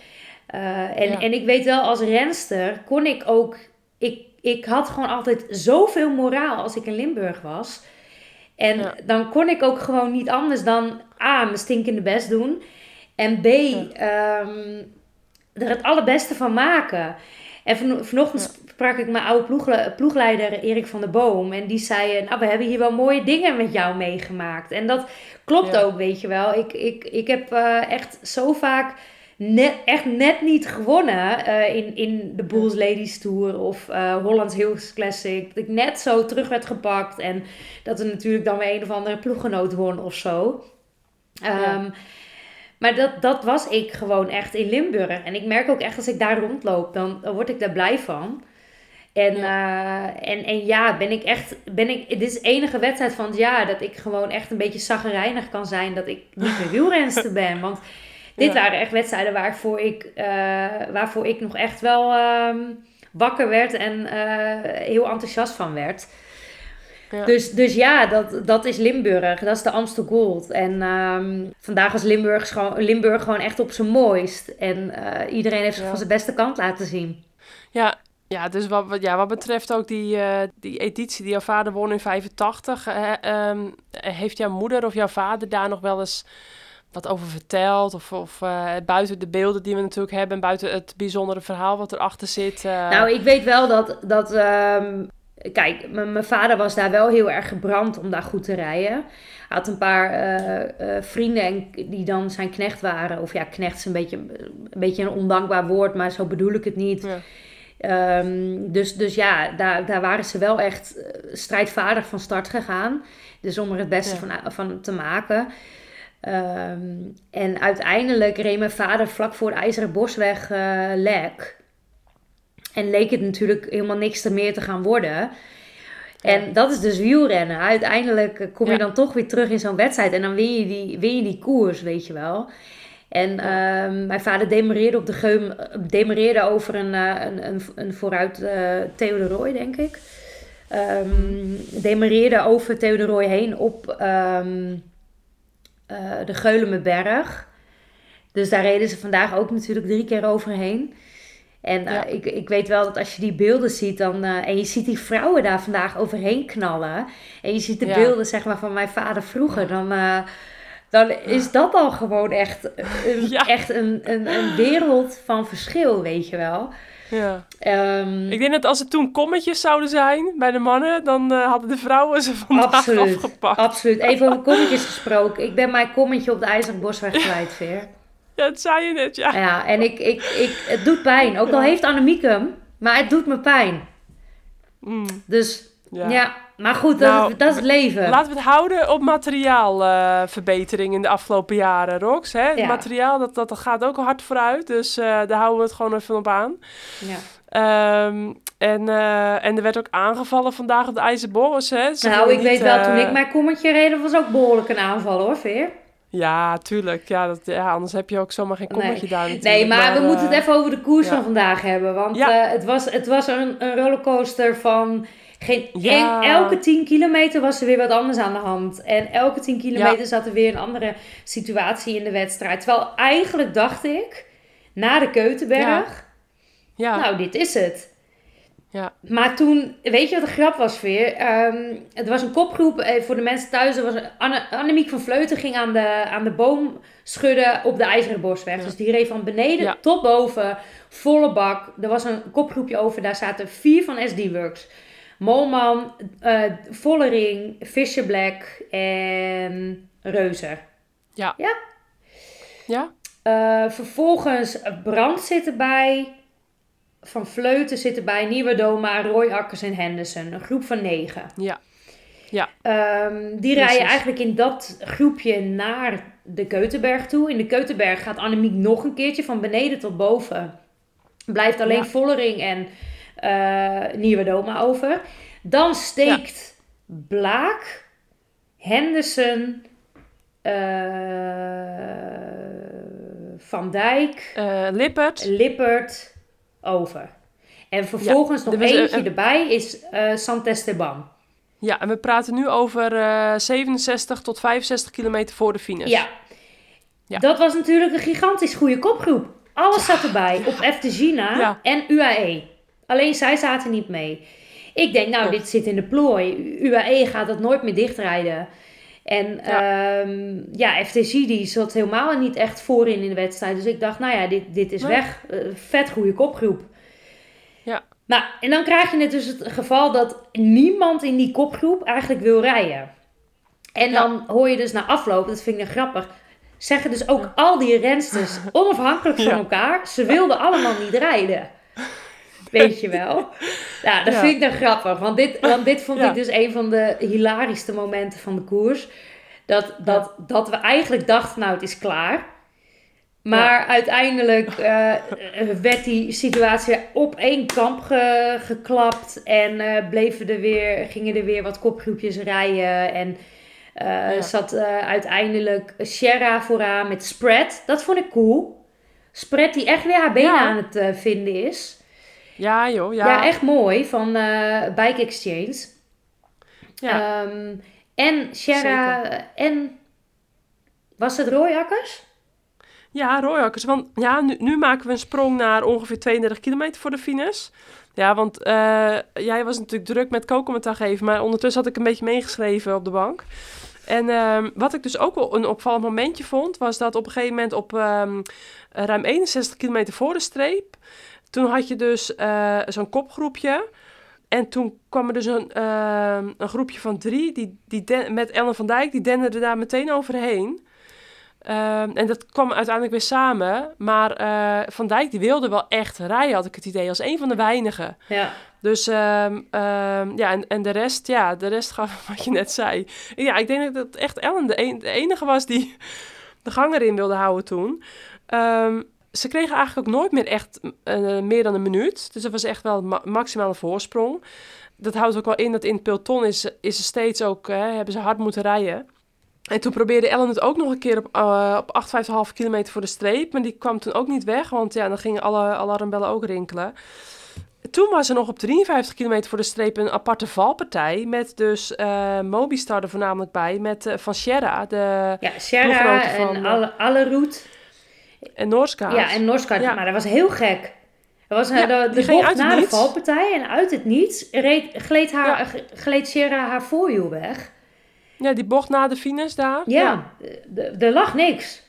en, en ik weet wel, als renster kon ik ook, ik, ik had gewoon altijd zoveel moraal als ik in Limburg was. En dan kon ik ook gewoon niet anders dan A, mijn stinkende best doen. En B, ehm, er het allerbeste van maken. En van, vanochtend sprak ik mijn oude ploeg, ploegleider Erik van der Boom. En die zei, nou, we hebben hier wel mooie dingen met jou meegemaakt. En dat klopt ook, weet je wel. Ik, ik, ik heb uh, echt zo vaak net, echt net niet gewonnen uh, in, in de Bulls Ladies Tour of uh, Hollands Hills Classic. Dat ik net zo terug werd gepakt en dat er natuurlijk dan weer een of andere ploeggenoot won of zo. Um, maar dat, dat was ik gewoon echt in Limburg. En ik merk ook echt als ik daar rondloop, dan, dan word ik daar blij van. En ja. Uh, en, en ja, ben ik echt. Ben ik, dit is de enige wedstrijd van het jaar dat ik gewoon echt een beetje zaggerijnig kan zijn dat ik niet meer wielrenster ben. Want [LAUGHS] dit waren echt wedstrijden waarvoor ik, uh, waarvoor ik nog echt wel uh, wakker werd en uh, heel enthousiast van werd. Dus, dus ja, dat, dat is Limburg. Dat is de Amstel Gold. En um, vandaag was Limburg gewoon, Limburg gewoon echt op zijn mooist. En uh, iedereen heeft zich van zijn beste kant laten zien. Ja, ja dus wat, ja, wat betreft ook die, uh, die editie die jouw vader won in 85. Uh, um, heeft jouw moeder of jouw vader daar nog wel eens wat over verteld? Of, of uh, buiten de beelden die we natuurlijk hebben, buiten het bijzondere verhaal wat erachter zit? Nou, ik weet wel dat, dat um, Kijk, mijn vader was daar wel heel erg gebrand om daar goed te rijden. Hij had een paar uh, uh, vrienden die dan zijn knecht waren. Of ja, knecht is een beetje een, beetje een ondankbaar woord, maar zo bedoel ik het niet. Ja. Um, dus, dus ja, daar, daar waren ze wel echt eh, strijdvaardig van start gegaan. Dus om er het beste van, van te maken. Um, en uiteindelijk reed mijn vader vlak voor de IJzeren Bosweg uh, lek. En leek het natuurlijk helemaal niks te meer te gaan worden. En dat is dus wielrennen. Uiteindelijk kom je dan toch weer terug in zo'n wedstrijd. En dan win je die, win je die koers, weet je wel. En uh, mijn vader demereerde op de geum, demereerde over een, uh, een, een, een, vooruit uh, Theodor denk ik. Um, demereerde over Theodor heen op um, uh, de Geulemenberg. Dus daar reden ze vandaag ook natuurlijk drie keer overheen. En uh, ik, ik weet wel dat als je die beelden ziet dan, uh, en je ziet die vrouwen daar vandaag overheen knallen. En je ziet de beelden zeg maar, van mijn vader vroeger. Dan, uh, dan is dat al gewoon echt, een, [LAUGHS] echt een, een, een wereld van verschil, weet je wel. Ja. Um, ik denk dat als het toen kommetjes zouden zijn bij de mannen, dan uh, hadden de vrouwen ze vandaag absoluut, afgepakt. Absoluut. Even over [LAUGHS] kommetjes gesproken. Ik ben mijn kommetje op de IJzeren Bosweg [LAUGHS] kwijt, Veer. Dat zei je net, ja. Ja, en ik, ik, ik, het doet pijn. Ook al heeft Annemiek hem, maar het doet me pijn. Mm. Dus ja. ja. maar goed, dat, nou, dat, is het leven. Laten we het houden op materiaalverbetering uh, in de afgelopen jaren, Rox. Hè? Ja. Materiaal, dat, dat, dat gaat ook hard vooruit. Dus uh, daar houden we het gewoon even op aan. Ja. Um, en, uh, en er werd ook aangevallen vandaag op de IJzerborrels. Hè? nou, ik weet wel, toen ik mijn kommetje reed, was ook behoorlijk een aanval hoor, Veer. Ja, tuurlijk. Ja, dat, ja, anders heb je ook zomaar geen kommetje nee. daar Nee, maar, we moeten het even over de koers van vandaag hebben. Want ja. uh, het, was, het was een, een rollercoaster van... Geen, ja. elke 10 kilometer was er weer wat anders aan de hand. En elke 10 kilometer zat er weer een andere situatie in de wedstrijd. Terwijl eigenlijk dacht ik, na de Keutenberg... Ja. Nou, dit is het. Ja. Maar toen, weet je wat de grap was weer? Um, het was een kopgroep eh, voor de mensen thuis. Er was Anne, Annemiek van Vleuten ging aan de, aan de boom schudden op de IJzeren Bosweg. Dus die reed van beneden tot boven, volle bak. Er was een kopgroepje over, daar zaten vier van SD Works. Molman, uh, Vollering, Fisher Black en Reuzer. Ja. Ja? Ja. Uh, vervolgens Brand zit erbij. Van Vleuten zitten bij Nieuwe Doma, Roy Akkers en Henderson. Een groep van negen. Ja. ja. Um, die rijden eigenlijk in dat groepje naar de Keutenberg toe. In de Keutenberg gaat Annemiek nog een keertje van beneden tot boven. Blijft alleen ja. Vollering en uh, Nieuwe Doma over. Dan steekt ja. Blaak, Henderson, uh, Van Dijk, eh, Lippert. Lippert, over. En vervolgens Ja, nog eh, eentje eh, erbij is eh Santesteban. Ja, en we praten nu over eh 67 tot 65 kilometer voor de finish. Ja. Ja. Dat was natuurlijk een gigantisch goede kopgroep. Alles zat erbij. Op FTGina Ja. en UAE. Alleen zij zaten niet mee. Ik denk, nou, Klopt. dit zit in de plooi. UAE gaat dat nooit meer dichtrijden. En ja, ja FTG die zat helemaal niet echt voorin in de wedstrijd. Dus ik dacht, nou ja, dit, dit is Nee. weg. Eh, vet goede kopgroep. Ja. Nou, en dan krijg je het dus het geval dat niemand in die kopgroep eigenlijk wil rijden. En Ja. dan hoor je dus na afloop, dat vind ik grappig, zeggen dus ook al die rensters [LAUGHS] onafhankelijk van Ja. elkaar, ze wilden allemaal niet rijden. Weet je wel? Ja, dat Ja. vind ik dan grappig. Want dit, want dit vond Ja. ik dus een van de hilarischste momenten van de koers. Dat, dat, dat we eigenlijk dachten, nou het is klaar. Maar uiteindelijk [LAUGHS] eh, werd die situatie op één kamp ge- geklapt. En eh, bleven er weer, gingen er weer wat kopgroepjes rijden. En eh, Ja. zat uiteindelijk Sierra vooraan met Spread. Dat vond ik cool. Spread die echt weer haar benen Ja. aan het vinden is. Ja, joh. Ja, Ja, echt mooi. Van eh, Bike Exchange. Ja. Ehm, en Sierra en... Was het Roy Akkers? Ja, Royakkers. Want ja, nu, nu maken we een sprong naar ongeveer 32 kilometer voor de finish. Ja, want eh, jij was natuurlijk druk met co-commentaar geven, maar ondertussen had ik een beetje meegeschreven op de bank. En ehm, wat ik dus ook wel een opvallend momentje vond, was dat op een gegeven moment op ehm, ruim 61 kilometer voor de streep, toen had je dus eh, zo'n kopgroepje. En toen kwam er dus een, ehm, een groepje van drie, die, die den- met Ellen van Dijk, die denderde daar meteen overheen. Ehm, en dat kwam uiteindelijk weer samen. Maar eh, Van Dijk die wilde wel echt rijden, had ik het idee, als een van de weinigen. Ja. Dus ehm, ja, en, en de rest, ja, de rest gaf [LAUGHS] wat je net zei. Ja, ik denk dat echt Ellen de, een- de enige was die [LAUGHS] de gang erin wilde houden toen. Ehm, ze kregen eigenlijk ook nooit meer echt eh, meer dan een minuut. Dus dat was echt wel ma- maximale voorsprong. Dat houdt ook wel in dat in het peloton is, is ze steeds ook, hè, hebben ze hard moeten rijden. En toen probeerde Ellen het ook nog een keer op, eh op 58,5 kilometer voor de streep. Maar die kwam toen ook niet weg, want ja, dan gingen alle alarmbellen ook rinkelen. Toen was er nog op 53 kilometer voor de streep een aparte valpartij. Met dus eh Mobistar er voornamelijk bij. Met Van Sierra de, Ja, Sierra en eh, alle, Alleroute. En Noorskaart. Ja, en Norsgaard. Ja. Maar dat was heel gek. Er was Ja, de, bocht na de valpartij en uit het niets reed, gleed, haar, Ja. gleed Sierra haar voorwiel weg. Ja, die bocht na de finish daar. Ja, er lag niks.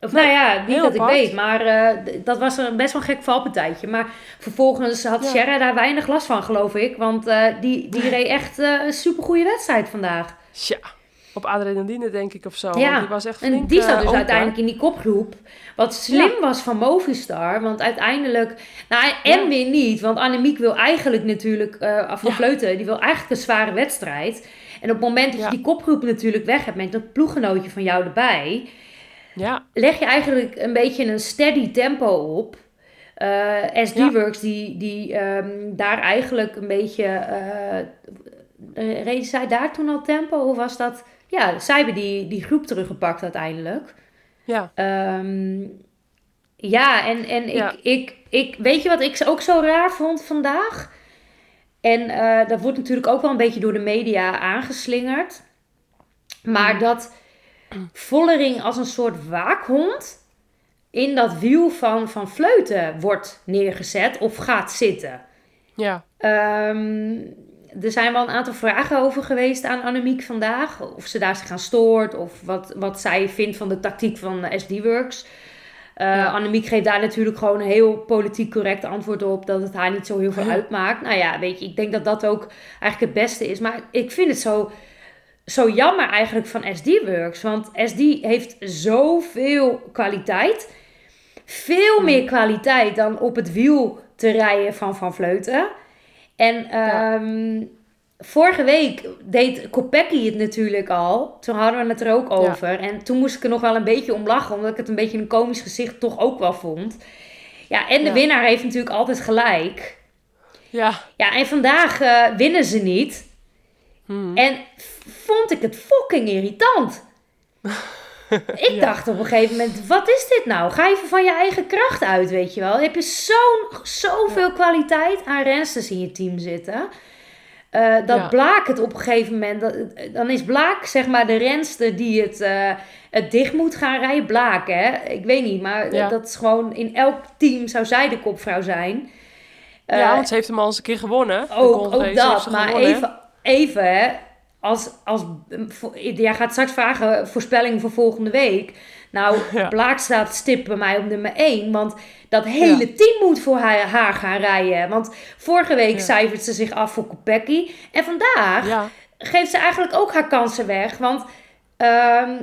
Of nou ja, niet dat ik weet, maar eh, dat was een best wel een gek valpartijtje. Maar vervolgens had Ja. Sierra daar weinig last van, geloof ik. Want eh, die, die reed echt eh, een supergoeie wedstrijd vandaag. Tja, op adrenaline denk ik of zo. Ja, die was echt En flink, die zat eh, dus open. uiteindelijk in die kopgroep. Wat slim was van Movistar. Want uiteindelijk... Nou, en Ja. weer niet. Want Annemiek wil eigenlijk natuurlijk... eh van. Vleuten, die wil eigenlijk een zware wedstrijd. En op het moment dat je die kopgroep natuurlijk weg hebt... met een ploeggenootje van jou erbij... Ja, leg je eigenlijk een beetje een steady tempo op. Eh SD Ja. Works die, die ehm, daar eigenlijk een beetje... eh eh, reden zij daar toen al tempo? Of was dat... Ja, zij hebben die, die groep teruggepakt uiteindelijk. ja, Ehm, ja, en, en Ja. Ik, ik, ik, weet je wat ik ook zo raar vond vandaag? En eh, dat wordt natuurlijk ook wel een beetje door de media aangeslingerd. Maar Mm. dat Vollering als een soort waakhond in dat wiel van, van Fleuten wordt neergezet of gaat zitten. ja. Ehm, er zijn wel een aantal vragen over geweest aan Annemiek vandaag. Of ze daar zich aan stoort. Of wat, wat zij vindt van de tactiek van eh, SD Works. Eh Ja. Annemiek geeft daar natuurlijk gewoon een heel politiek correct antwoord op. Dat het haar niet zo heel veel uitmaakt. Nou ja, weet je, ik denk dat dat ook eigenlijk het beste is. Maar ik vind het zo, zo jammer eigenlijk van SD Works. Want SD heeft zoveel kwaliteit. Veel Hmm. meer kwaliteit dan op het wiel te rijden van Van Vleuten. En Ja. ehm, vorige week deed Kopecky het natuurlijk al. Toen hadden we het er ook over. En toen moest ik er nog wel een beetje om lachen. Omdat ik het een beetje een komisch gezicht toch ook wel vond. Ja, en de Ja. winnaar heeft natuurlijk altijd gelijk. Ja. Ja, en vandaag eh, winnen ze niet. Hmm. En vond ik het fucking irritant. [LAUGHS] [LAUGHS] Ik dacht op een gegeven moment, wat is dit nou? Ga even van je eigen kracht uit, weet je wel. Dan heb je zo'n, zoveel kwaliteit aan rensters in je team zitten. Eh, dat Ja. Blaak het op een gegeven moment... dat- dan is Blaak zeg maar de renster die het, eh, het dicht moet gaan rijden. Blaak, hè? Ik weet niet, maar dat is gewoon... In elk team zou zij de kopvrouw zijn. Eh, ja, want ze heeft hem al eens een keer gewonnen. Ook, dat, maar gewonnen. even, even hè. Als, als, jij gaat straks vragen voorspelling voor volgende week. Nou, [LAUGHS] Ja. Blaak staat stip bij mij op nummer 1. Want dat hele team moet voor haar, haar gaan rijden. Want vorige week Ja. cijfert ze zich af voor Kopecky. En vandaag geeft ze eigenlijk ook haar kansen weg. Want ehm,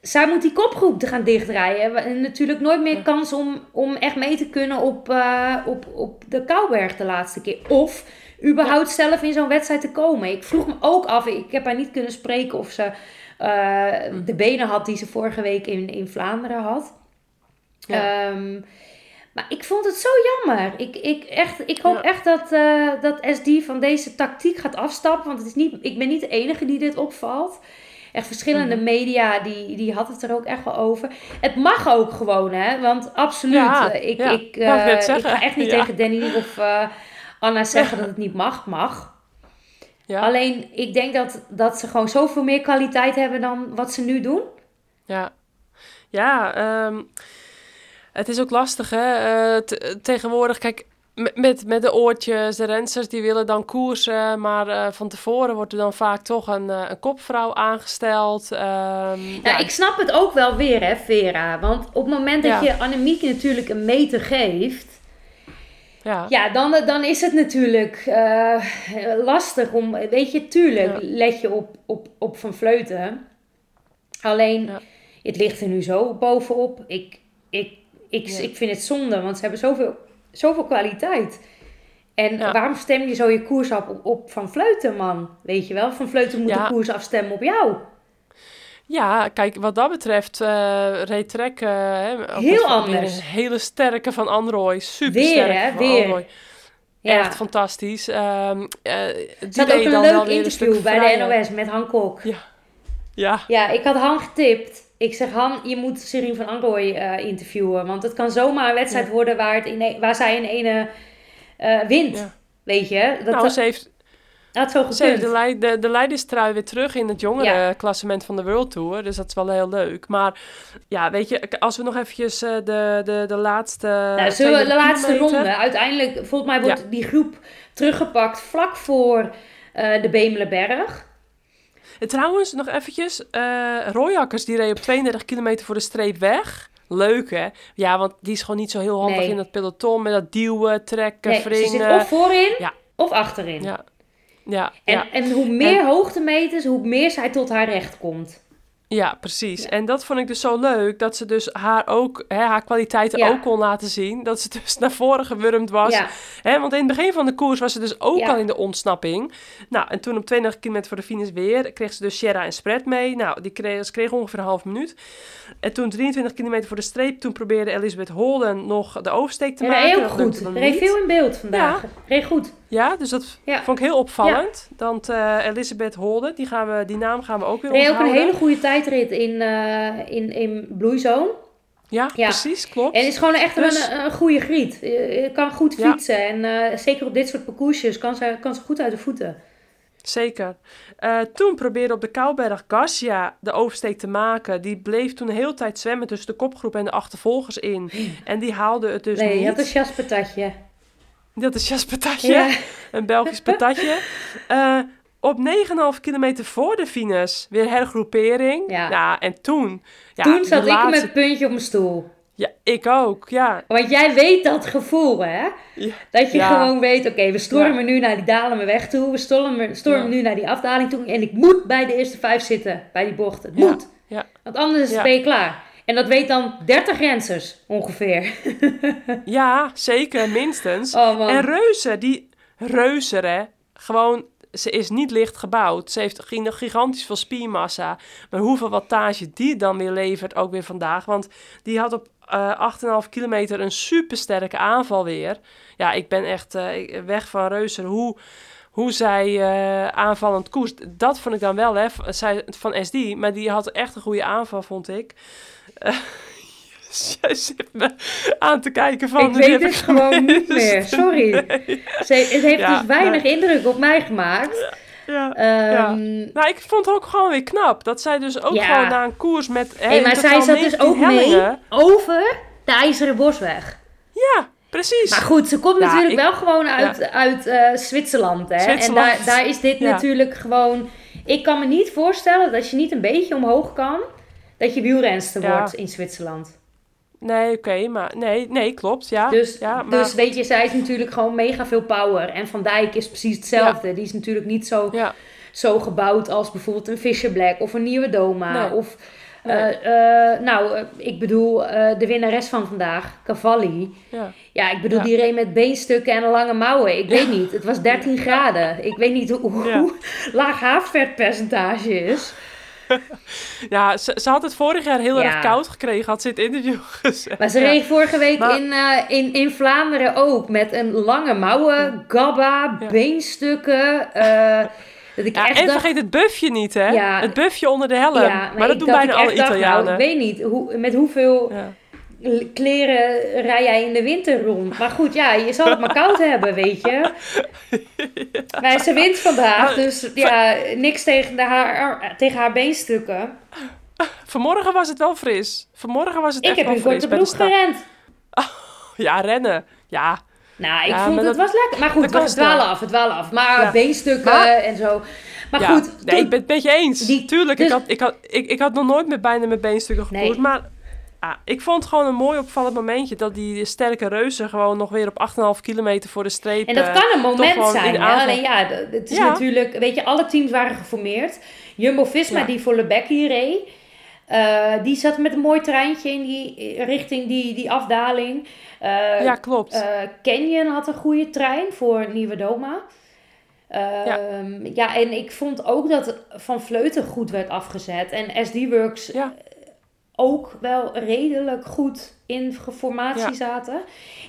zij moet die kopgroep te gaan dichtrijden. En natuurlijk nooit meer kans om, om echt mee te kunnen op, eh, op, op de Kouberg de laatste keer. Of überhaupt zelf in zo'n wedstrijd te komen. Ik vroeg me ook af, ik heb haar niet kunnen spreken of ze eh, de benen had die ze vorige week in, in Vlaanderen had. Ja. Ehm, maar ik vond het zo jammer. Ik, ik, echt, ik hoop Ja. echt dat, eh, dat SD van deze tactiek gaat afstappen. Want het is niet, ik ben niet de enige die dit opvalt. Echt verschillende Mhm. media die, die had het er ook echt wel over. Het mag ook gewoon, hè? Want absoluut. Ja, eh, ik, ja. ik, Wou ik ga echt niet tegen Danny of Anna zeggen dat het niet mag. Mag. ja, Alleen ik denk dat, dat ze gewoon zoveel meer kwaliteit hebben dan wat ze nu doen. ja. Ja, ehm, het is ook lastig, hè. eh, te- tegenwoordig, kijk, met- met, de oortjes, de rensters, die willen dan koersen. Maar eh, van tevoren wordt er dan vaak toch een, eh, een kopvrouw aangesteld. ehm, Nou, ja, ik snap het ook wel weer, hè, Vera. Want op het moment dat Ja. je Annemiek natuurlijk een meter geeft... ja, Ja, dan, dan is het natuurlijk eh, lastig om... Weet je, tuurlijk Ja. let je op, op, op Van Vleuten. Alleen, Ja. het ligt er nu zo bovenop. Ik, ik, ik, Ja. ik vind het zonde, want ze hebben zoveel, zoveel kwaliteit. En Ja. waarom stem je zo je koers af op, op Van Vleuten, man? Weet je wel, Van Vleuten moet de koers afstemmen op jou. Ja, kijk, wat dat betreft, eh Trek, eh, hè, ook Heel anders. Een hele sterke van Androy, super Weer, sterke hè, van weer. Androy. Ja. Echt fantastisch. Ehm eh, die ook een dan leuk interview bij de. NOS met Han Kok. Ja, Ja, ik had Han getipt. Ik zeg, Han, je moet Serien van Androoy eh, interviewen. Want het kan zomaar een wedstrijd Ja. worden waar, het in waar zij in ene eh, wint. Ja. Weet je? Dat nou, ze heeft, had zo ze heeft gekund. de, leid, de, de leiderstrui weer terug in het jongere klassement van de World Tour. Dus dat is wel heel leuk. Maar ja, weet je, als we nog eventjes eh, de, de, de laatste... Nou, zullen we de 200 laatste kilometer- ronde. Uiteindelijk, volgens mij wordt die groep teruggepakt vlak voor eh, de Bemelenberg. En trouwens, nog eventjes. eh Royakkers, die reed op 32 kilometer voor de streep weg. Leuk, hè? Ja, want die is gewoon niet zo heel handig Nee. in dat peloton. Met dat duwen, trekken, Nee, ze zit of voorin Ja. of achterin. Ja, ja, En, ja. en hoe meer hoogtemeters, hoe meer zij tot haar recht komt. ja, precies. En dat vond ik dus zo leuk. Dat ze dus haar ook, hè, haar kwaliteiten Ja. ook kon laten zien. Dat ze dus naar voren gewurmd was. Ja. Hè, want in het begin van de koers was ze dus ook al in de ontsnapping. Nou, en toen op 32 kilometer voor de finish weer, kreeg ze dus Sierra en Spread mee. Nou, die kreeg, ze kreeg ongeveer een half minuut. En toen 23 kilometer voor de streep, toen probeerde Elizabeth Holden nog de oversteek te maken. Dat goed. Reed veel in beeld vandaag. Reed goed. Ja, dus dat Ja. vond ik heel opvallend. Want eh, Elizabeth Holden, die, gaan we, die naam gaan we ook weer Reed ook een onthouden. hele goede tijdrit in, eh in, in Blue Zone. Ja, Ja. precies, klopt. En is gewoon echt Dus- een, een goede griet. Je kan goed Ja. fietsen. En eh, zeker op dit soort parcoursjes kan ze, kan ze goed uit de voeten. Zeker. Eh, toen probeerde op de Kouberg Garcia de oversteek te maken. Die bleef toen de hele tijd zwemmen tussen de kopgroep en de achtervolgers in. En die haalde het dus nee, niet. je had een chaspatatje. Dat is Jas Patatje, Ja. een Belgisch patatje. [LAUGHS] Eh, op 9,5 kilometer voor de finish weer hergroepering. Ja. en toen... Ja, Toen zat ik met het puntje op mijn stoel. Ja, ik ook, ja. Want jij weet dat gevoel, hè? Ja. Dat je Ja. gewoon weet, oké, we stormen nu naar die dalende weg toe. We stormen, stormen nu naar die afdaling toe. En ik moet bij de eerste vijf zitten, bij die bochten. Het moet. Ja. Want anders ben je klaar. En dat weet dan 30 rensers ongeveer. [LAUGHS] Ja, zeker, minstens. Oh. En Reuze, die Reuze, hè, gewoon, ze is niet licht gebouwd. Ze heeft gi- gigantisch veel spiermassa. Maar hoeveel wattage die dan weer levert, ook weer vandaag. Want die had op eh 8,5 kilometer een supersterke aanval weer. Ja, ik ben echt eh, weg van Reuze. Hoe, hoe zij eh, aanvallend koers. Dat vond ik dan wel, hè, zij, van SD. Maar die had echt een goede aanval, vond ik. [LAUGHS] Jij zit me aan te kijken van... ik weet het gewoon niet meer. Sorry. Ze, het heeft Ja, dus weinig indruk op mij gemaakt. Ja. Ehm, Nou, ik vond het ook gewoon weer knap. Dat zij dus ook gewoon na een koers met... hey, maar zij zat dus 19 ook mee over de IJzeren Bosweg. Ja, precies. Maar goed, ze komt Ja, natuurlijk ik- wel gewoon uit, uit eh, Zwitserland. Hè? Zwitserland. En daar, daar is dit Ja. natuurlijk gewoon... Ik kan me niet voorstellen dat je niet een beetje omhoog kan... dat je wielrenster Ja. wordt in Zwitserland. Nee, oké, maar... Nee, nee, klopt, ja. Dus, ja, maar, dus weet je, zij is natuurlijk gewoon mega veel power. En Van Dijk is precies hetzelfde. Die is natuurlijk niet zo, zo gebouwd als bijvoorbeeld een Fischer Black of een Nieuwe Doma. Nee. Of, Nee. eh, eh, nou, eh, ik bedoel, de winnares van vandaag, Cavalli. ja. Ja, ik bedoel, die reed met beenstukken en lange mouwen. Ik weet niet, het was 13 graden. Ik weet niet hoe, hoe laag haar vetpercentage is. [LAUGHS] Ja, ze, ze had het vorig jaar heel Ja. erg koud gekregen, had ze in het interview [LAUGHS] gezegd. Maar ze Ja. reed vorige week Maar- in, eh, in, in Vlaanderen ook met een lange mouwen, gabba, Ja. beenstukken. eh, [LAUGHS] dat ik Ja, echt en dacht, vergeet het buffje niet, hè? Het buffje onder de helm. maar, dat doen bijna alle nou, Italianen. ik weet niet, hoe, met hoeveel kleren rij jij in de winter rond. Maar goed, ja, je zal het maar koud [LAUGHS] hebben, weet je. Maar ze wint vandaag, dus ja, niks tegen, de haar, tegen haar beenstukken. Vanmorgen was het wel fris. Vanmorgen was het Ik echt heb wel fris korte bij de broek start. gerend. [LAUGHS] Ja, rennen. Ja, Nou, ik Ja, vond het dat- was lekker. Maar goed, we kan dwalen af, het dwalen af. Maar Ja. beenstukken Maar- en zo. Maar ja. goed, nee, ik ben het met je eens. Die- Tuurlijk, dus- ik, had, ik, had, ik, ik had nog nooit met bijna met beenstukken gekoerd. Nee. Maar ah, ik vond het gewoon een mooi opvallend momentje... dat die sterke reuzen gewoon nog weer op 8,5 kilometer voor de streep... En dat eh, kan een moment zijn. aanval. Alleen ja, het is Ja. natuurlijk, weet je, alle teams waren geformeerd. Jumbo-Visma Ja. die voor Lebecki reed. eh, die zat met een mooi treintje in die richting die, die afdaling. Eh, Ja, klopt. Canyon had een goede trein voor Nieuwe Doma. Ehm, ja. en ik vond ook dat Van Vleuten goed werd afgezet. En SD Works ja, ook wel redelijk goed in formatie Ja. zaten.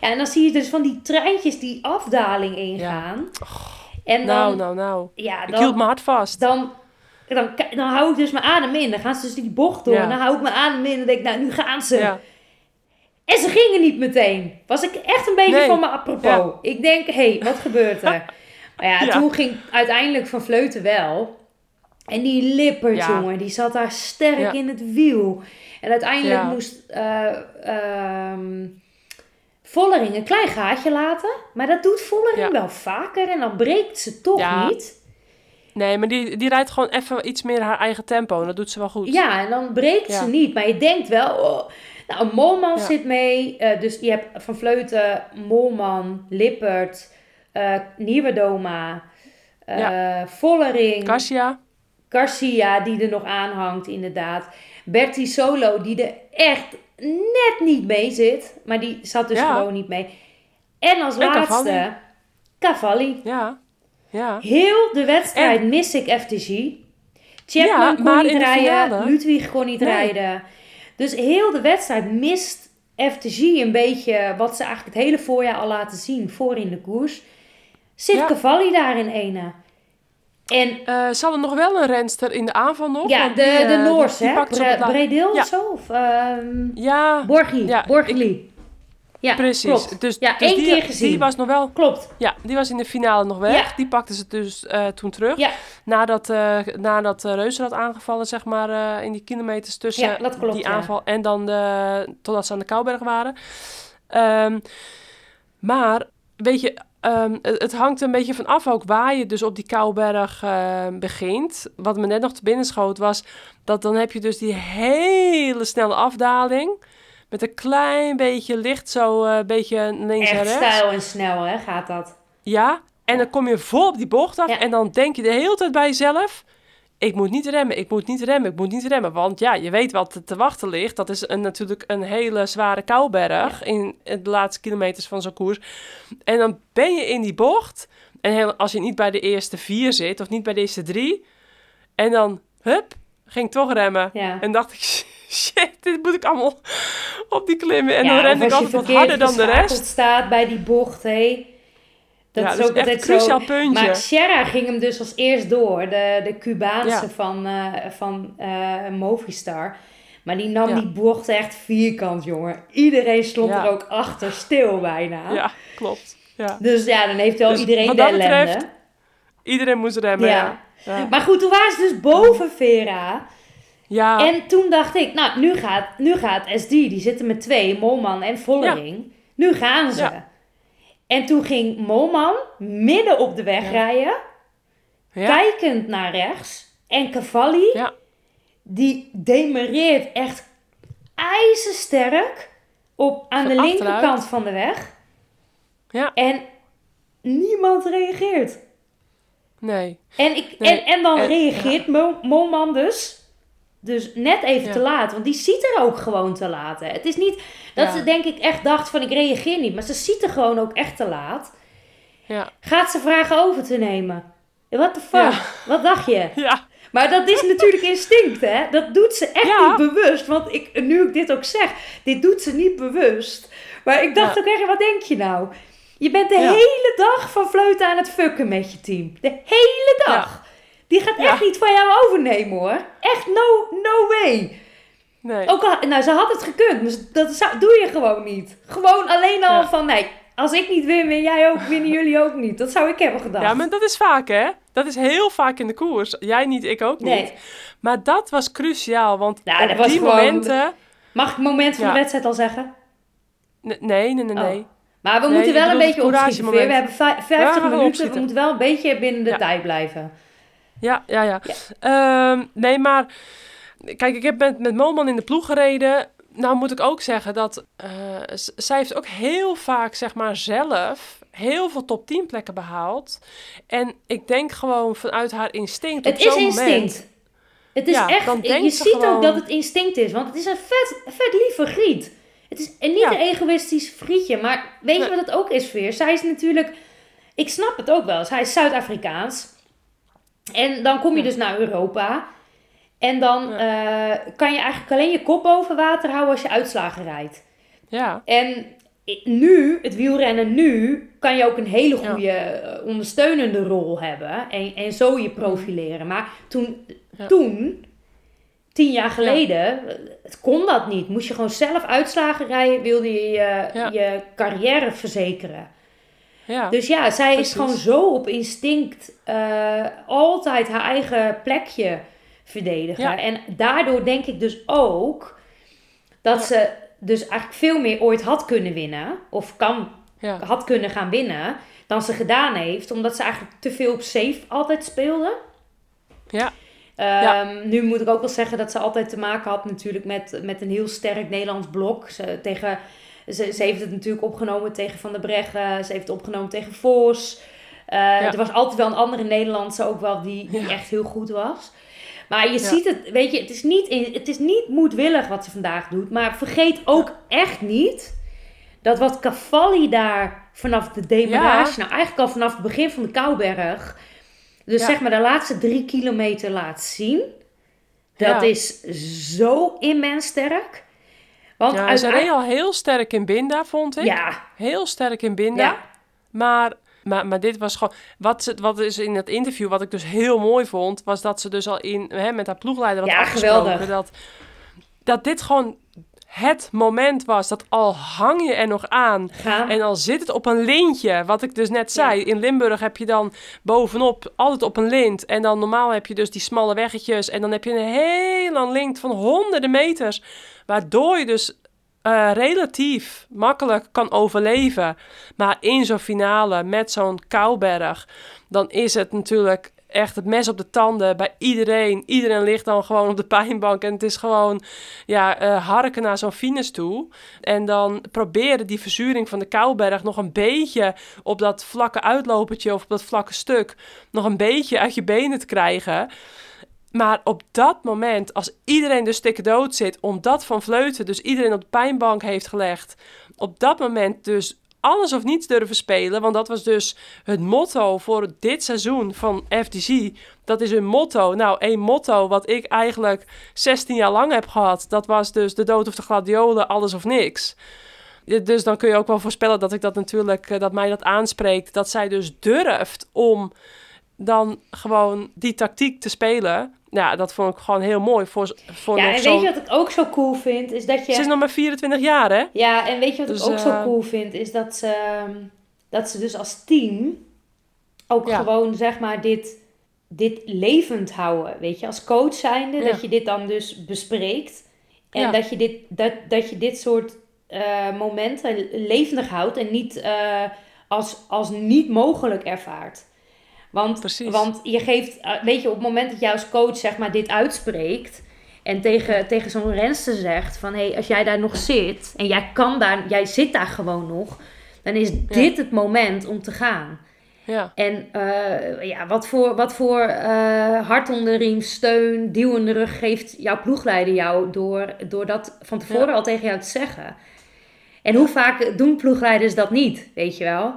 Ja, en dan zie je dus van die treintjes die afdaling ingaan. En dan, nou, nou, nou. ja, Ik dan, hield mijn hart vast. dan, dan, dan hou ik dus mijn adem in. Dan gaan ze dus die bocht door. En dan hou ik mijn adem in en denk ik, nou, nu gaan ze. En ze gingen niet meteen. Was ik echt een beetje Nee. van me apropos. Ik denk, hé, hey, wat gebeurt er? [LAUGHS] Maar Ja. toen ging uiteindelijk Van Vleuten wel. En die Lippert, Ja. jongen, die zat daar sterk Ja. in het wiel. En uiteindelijk Ja. moest ehm, Vollering een klein gaatje laten. Maar dat doet Vollering Ja. wel vaker. En dan breekt ze toch Ja. niet. nee, maar die, die rijdt gewoon even iets meer haar eigen tempo. En dat doet ze wel goed. Ja, en dan breekt Ja. ze niet. Maar je denkt wel... Oh, nou, een Molman Ja. zit mee. eh, dus je hebt Van Vleuten, Molman, Lippert, eh Nieuwe Doma, eh, Vollering, Kasia. Garcia die er nog aan hangt inderdaad. Bertie Solo die er echt net niet mee zit. Maar die zat dus Ja. gewoon niet mee. En als En laatste Cavalli. Cavalli. Ja. Ja. Heel de wedstrijd mis ik FTG. Chapman Ja, kon niet rijden. Ludwig kon niet Nee. rijden. Dus heel de wedstrijd mist FTG een beetje wat ze eigenlijk het hele voorjaar al laten zien voor in de koers. Zit Ja. Cavalli daar in ene. En Eh, ze hadden nog wel een renster in de aanval nog. ja, de, die, de eh, die- Noors, die hè? op Bre Bredil Ja. of zo? Of, ehm Ja, Borgli. Ja, Borgli. Ja, precies. klopt. Dus, Ja, dus één die, keer gezien. Die was nog wel... Klopt. Ja, die was in de finale nog weg. Ja. Die pakte ze dus eh, toen terug. Ja. Nadat, eh nadat uh, Reuzen had aangevallen, zeg maar, in die kilometers tussen Ja, dat klopt, die ja. aanval en dan de, totdat ze aan de Kouberg waren. Ehm, maar, weet je, ehm, het, het hangt een beetje van af ook waar je dus op die Kouberg eh, begint. Wat me net nog te binnen schoot was, dat dan heb je dus die hele snelle afdaling. Met een klein beetje licht, zo een beetje links en Echt rechts. stijl en snel, hè, gaat dat. Ja, en dan kom je vol op die bocht af Ja. en dan denk je de hele tijd bij jezelf... Ik moet niet remmen, ik moet niet remmen, ik moet niet remmen. Want ja, je weet wat er te wachten ligt. Dat is een, natuurlijk een hele zware kouberg in de laatste kilometers van zo'n koers. En dan ben je in die bocht. En heel- als je niet bij de eerste vier zit of niet bij de eerste drie. En dan, hup, ging ik toch remmen. Ja. En dacht ik, [LAUGHS] shit, dit moet ik allemaal op die klimmen. En Ja, dan rende ik altijd wat harder dan de rest. staat bij die bocht, hé. Dat ja, is dat ook echt een zo. cruciaal puntje. Maar Sierra ging hem dus als eerst door, de, de Cubaanse Ja. van, eh, van eh, Movistar. Maar die nam Ja. die bocht echt vierkant, jongen. Iedereen stond er ook achter, stil bijna. Ja, klopt. Ja. Dus ja, dan heeft wel Dus iedereen wat de dat ellende. betreft, Iedereen moest remmen. Ja. Maar goed, toen waren ze dus boven Vera. Ja, En toen dacht ik, nou, nu gaat, nu gaat SD, die zitten met twee, Molman en Vollering. Nu gaan ze. Ja. En toen ging Molman midden op de weg Ja. rijden, ja. kijkend naar rechts. En Cavalli, Ja. die demereert echt ijzersterk op, aan de linkerkant achteruit. van de weg. Ja. En niemand reageert. Nee. En, ik, Nee, en, en dan en- reageert Mo- Molman dus. Dus net even Ja. te laat. Want die ziet er ook gewoon te laat. Hè. Het is niet dat Ja. ze denk ik echt dacht van ik reageer niet. Maar ze ziet er gewoon ook echt te laat. Ja. Gaat ze vragen over te nemen. What the fuck? Ja. Wat dacht je? [LAUGHS] Ja. Maar dat is natuurlijk instinct, hè? Dat doet ze echt Ja. niet bewust. Want ik, nu ik dit ook zeg, dit doet ze niet bewust. Maar ik dacht ook echt, wat denk je nou? Je bent de hele dag van fluiten aan het fucken met je team. De hele dag. Die gaat echt niet van jou overnemen, hoor. Echt no, no way. Nee. Ook al, nou, ze had het gekund. Dus dat zou- doe je gewoon niet. Gewoon alleen al Ja. van, nee, als ik niet win, win jij ook, winnen jullie ook niet. Dat zou ik hebben gedacht. Ja, maar dat is vaak, hè? Dat is heel vaak in de koers. Jij niet, ik ook niet. Nee. Maar dat was cruciaal, want Nou, op die gewoon- momenten... Mag ik het moment van Ja. de wedstrijd al zeggen? Nee, nee, nee, nee. Oh. Maar we Nee, moeten wel een beetje opschieten. We hebben vij- 50 Ja, we gaan minuten. We moeten wel een beetje binnen de tijd blijven. Ja, ja, ja. Ja. Ehm, nee, maar... Kijk, ik heb met, met Moman in de ploeg gereden. Nou moet ik ook zeggen dat... eh, zij heeft ook heel vaak, zeg maar, zelf... heel veel top 10 plekken behaald. En ik denk gewoon vanuit haar instinct Het op is zo'n instinct. moment... Het is Ja, echt. Je ziet ook gewoon- dat het instinct is. Want het is een vet, vet lieve griet. Het is en niet Ja. een egoïstisch frietje. Maar weet je wat het ook is, Veer? Zij is natuurlijk. Ik snap het ook wel. Zij is Zuid-Afrikaans. En dan kom je dus naar Europa. En dan eh, kan je eigenlijk alleen je kop boven water houden als je uitslagen rijdt. Ja, En nu, het wielrennen nu, kan je ook een hele goede eh, ondersteunende rol hebben. En, en zo je profileren. Maar toen, Ja. toen, tien jaar geleden, eh, het kon dat niet. Moest je gewoon zelf uitslagen rijden, wilde je je, je carrière verzekeren. ja. Dus ja, zij Precies. is gewoon zo op instinct altijd haar eigen plekje verdedigen. Ja. En daardoor denk ik dus ook dat Ja. ze dus eigenlijk veel meer ooit had kunnen winnen. Of kan, ja. had kunnen gaan winnen dan ze gedaan heeft. Omdat ze eigenlijk te veel op safe altijd speelde. Ja. Ehm, Nu moet ik ook wel zeggen dat ze altijd te maken had natuurlijk met, met een heel sterk Nederlands blok. Ze, tegen, ze, ze heeft het natuurlijk opgenomen tegen Van der Breggen. Ze heeft het opgenomen tegen Vos. Eh, Er was altijd wel een andere Nederlandse ook wel die, die Ja. echt heel goed was. Maar je Ja. ziet het, weet je, het is, niet het is niet moedwillig wat ze vandaag doet. Maar vergeet ook echt niet dat wat Cavalli daar vanaf de demarage, nou eigenlijk al vanaf het begin van de Kouberg, dus zeg maar de laatste drie kilometer laat zien. Dat is zo immens sterk. Want ja, ze uiteindelijk... reed al heel sterk in Binda, vond ik. Ja, Heel sterk in Binda. ja, Maar, maar, maar dit was gewoon... Wat, ze, wat is in het interview, wat ik dus heel mooi vond... was dat ze dus al in, hè, met haar ploegleider had Ja, afgesproken... geweldig. Dat, dat dit gewoon het moment was. Dat al hang je er nog aan... En al zit het op een lintje, wat ik dus net zei. Ja. In Limburg heb je dan bovenop altijd op een lint. En dan normaal heb je dus die smalle weggetjes. En dan heb je een heel lang lint van honderden meters. Waardoor je dus eh, relatief makkelijk kan overleven. Maar in zo'n finale met zo'n kouberg, dan is het natuurlijk echt het mes op de tanden bij iedereen. Iedereen ligt dan gewoon op de pijnbank en het is gewoon ja, eh, harken naar zo'n finish toe. En dan proberen die verzuring van de kouberg nog een beetje op dat vlakke uitlopertje of op dat vlakke stuk nog een beetje uit je benen te krijgen. Maar op dat moment, als iedereen dus stikken dood zit, omdat Van Vleuten dus iedereen op de pijnbank heeft gelegd, op dat moment dus alles of niets durven spelen, want dat was dus het motto voor dit seizoen van FDC. Dat is hun motto. Nou, één motto wat ik eigenlijk 16 jaar lang heb gehad, dat was dus de dood of de gladiolen, alles of niks. Dus dan kun je ook wel voorspellen dat ik dat natuurlijk, eh, dat mij dat aanspreekt. Dat zij dus durft om dan gewoon die tactiek te spelen. Ja, dat vond ik gewoon heel mooi. Voor, voor ja, en weet je wat ik ook zo cool vind? Is dat je... Ze is nog maar 24 jaar, hè? Ja, en weet je wat Dus, ik ook zo eh, cool vind? Is dat ze, ehm, dat ze dus als team ook Ja. gewoon, zeg maar, dit, dit levend houden. Weet je, als coach zijnde, Ja. dat je dit dan dus bespreekt. En Ja. dat, je dit, dat, dat je dit soort eh, momenten levendig houdt en niet eh, als, als niet mogelijk ervaart. Want, Precies. want je geeft, eh, weet je, op het moment dat als coach zeg maar dit uitspreekt en tegen, tegen zo'n renster zegt van hé, hey, als jij daar nog zit en jij kan daar, jij zit daar gewoon nog, dan is dit het moment om te gaan. Ja, En eh, ja, wat voor, wat voor eh, hart onder de riem, steun, duw in de rug geeft jouw ploegleider jou door, door dat van tevoren Ja. al tegen jou te zeggen. En hoe vaak doen ploegleiders dat niet, weet je wel?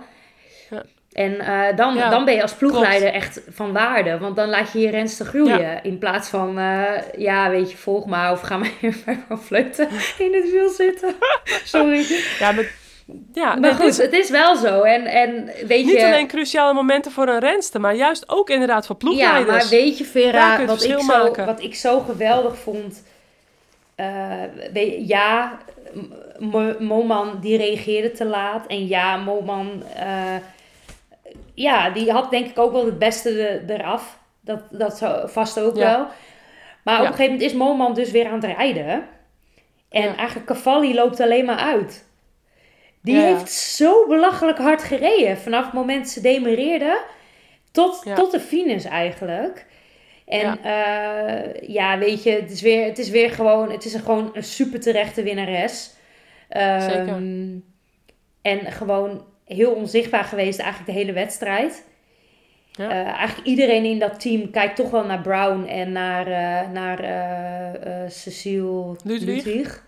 Ja. En eh, dan, Ja, dan ben je als ploegleider echt van waarde. Want dan laat je je renster groeien. In plaats van, eh, ja, weet je, volg maar. Of ga [LAUGHS] maar even van fluiten in het wiel zitten. [LAUGHS] Sorry. ja, met, ja Maar goed, is het is wel zo. En, en weet niet je... alleen cruciale momenten voor een renster, maar juist ook inderdaad voor Ja, ploegleiders. maar weet je, Vera, wat ik, zo, wat ik zo geweldig vond. eh, ja, Moman die reageerde te laat. En ja, Moman, ja, die had denk ik ook wel het beste de- eraf. Dat, dat zou vast ook Ja. wel. Maar op een gegeven moment is Moman dus weer aan het rijden. En Ja. eigenlijk Cavalli loopt alleen maar uit. Die heeft zo belachelijk hard gereden. Vanaf het moment dat ze demereerde tot, tot de finish eigenlijk. En ja. ja, weet je, het is weer, het is weer gewoon, het is een, gewoon een super terechte winnares. Ehm, Zeker. En gewoon heel onzichtbaar geweest eigenlijk de hele wedstrijd. Ja. Eh, eigenlijk iedereen in dat team kijkt toch wel naar Brown en naar, eh, naar eh, Cecile Ludwig. Ludwig.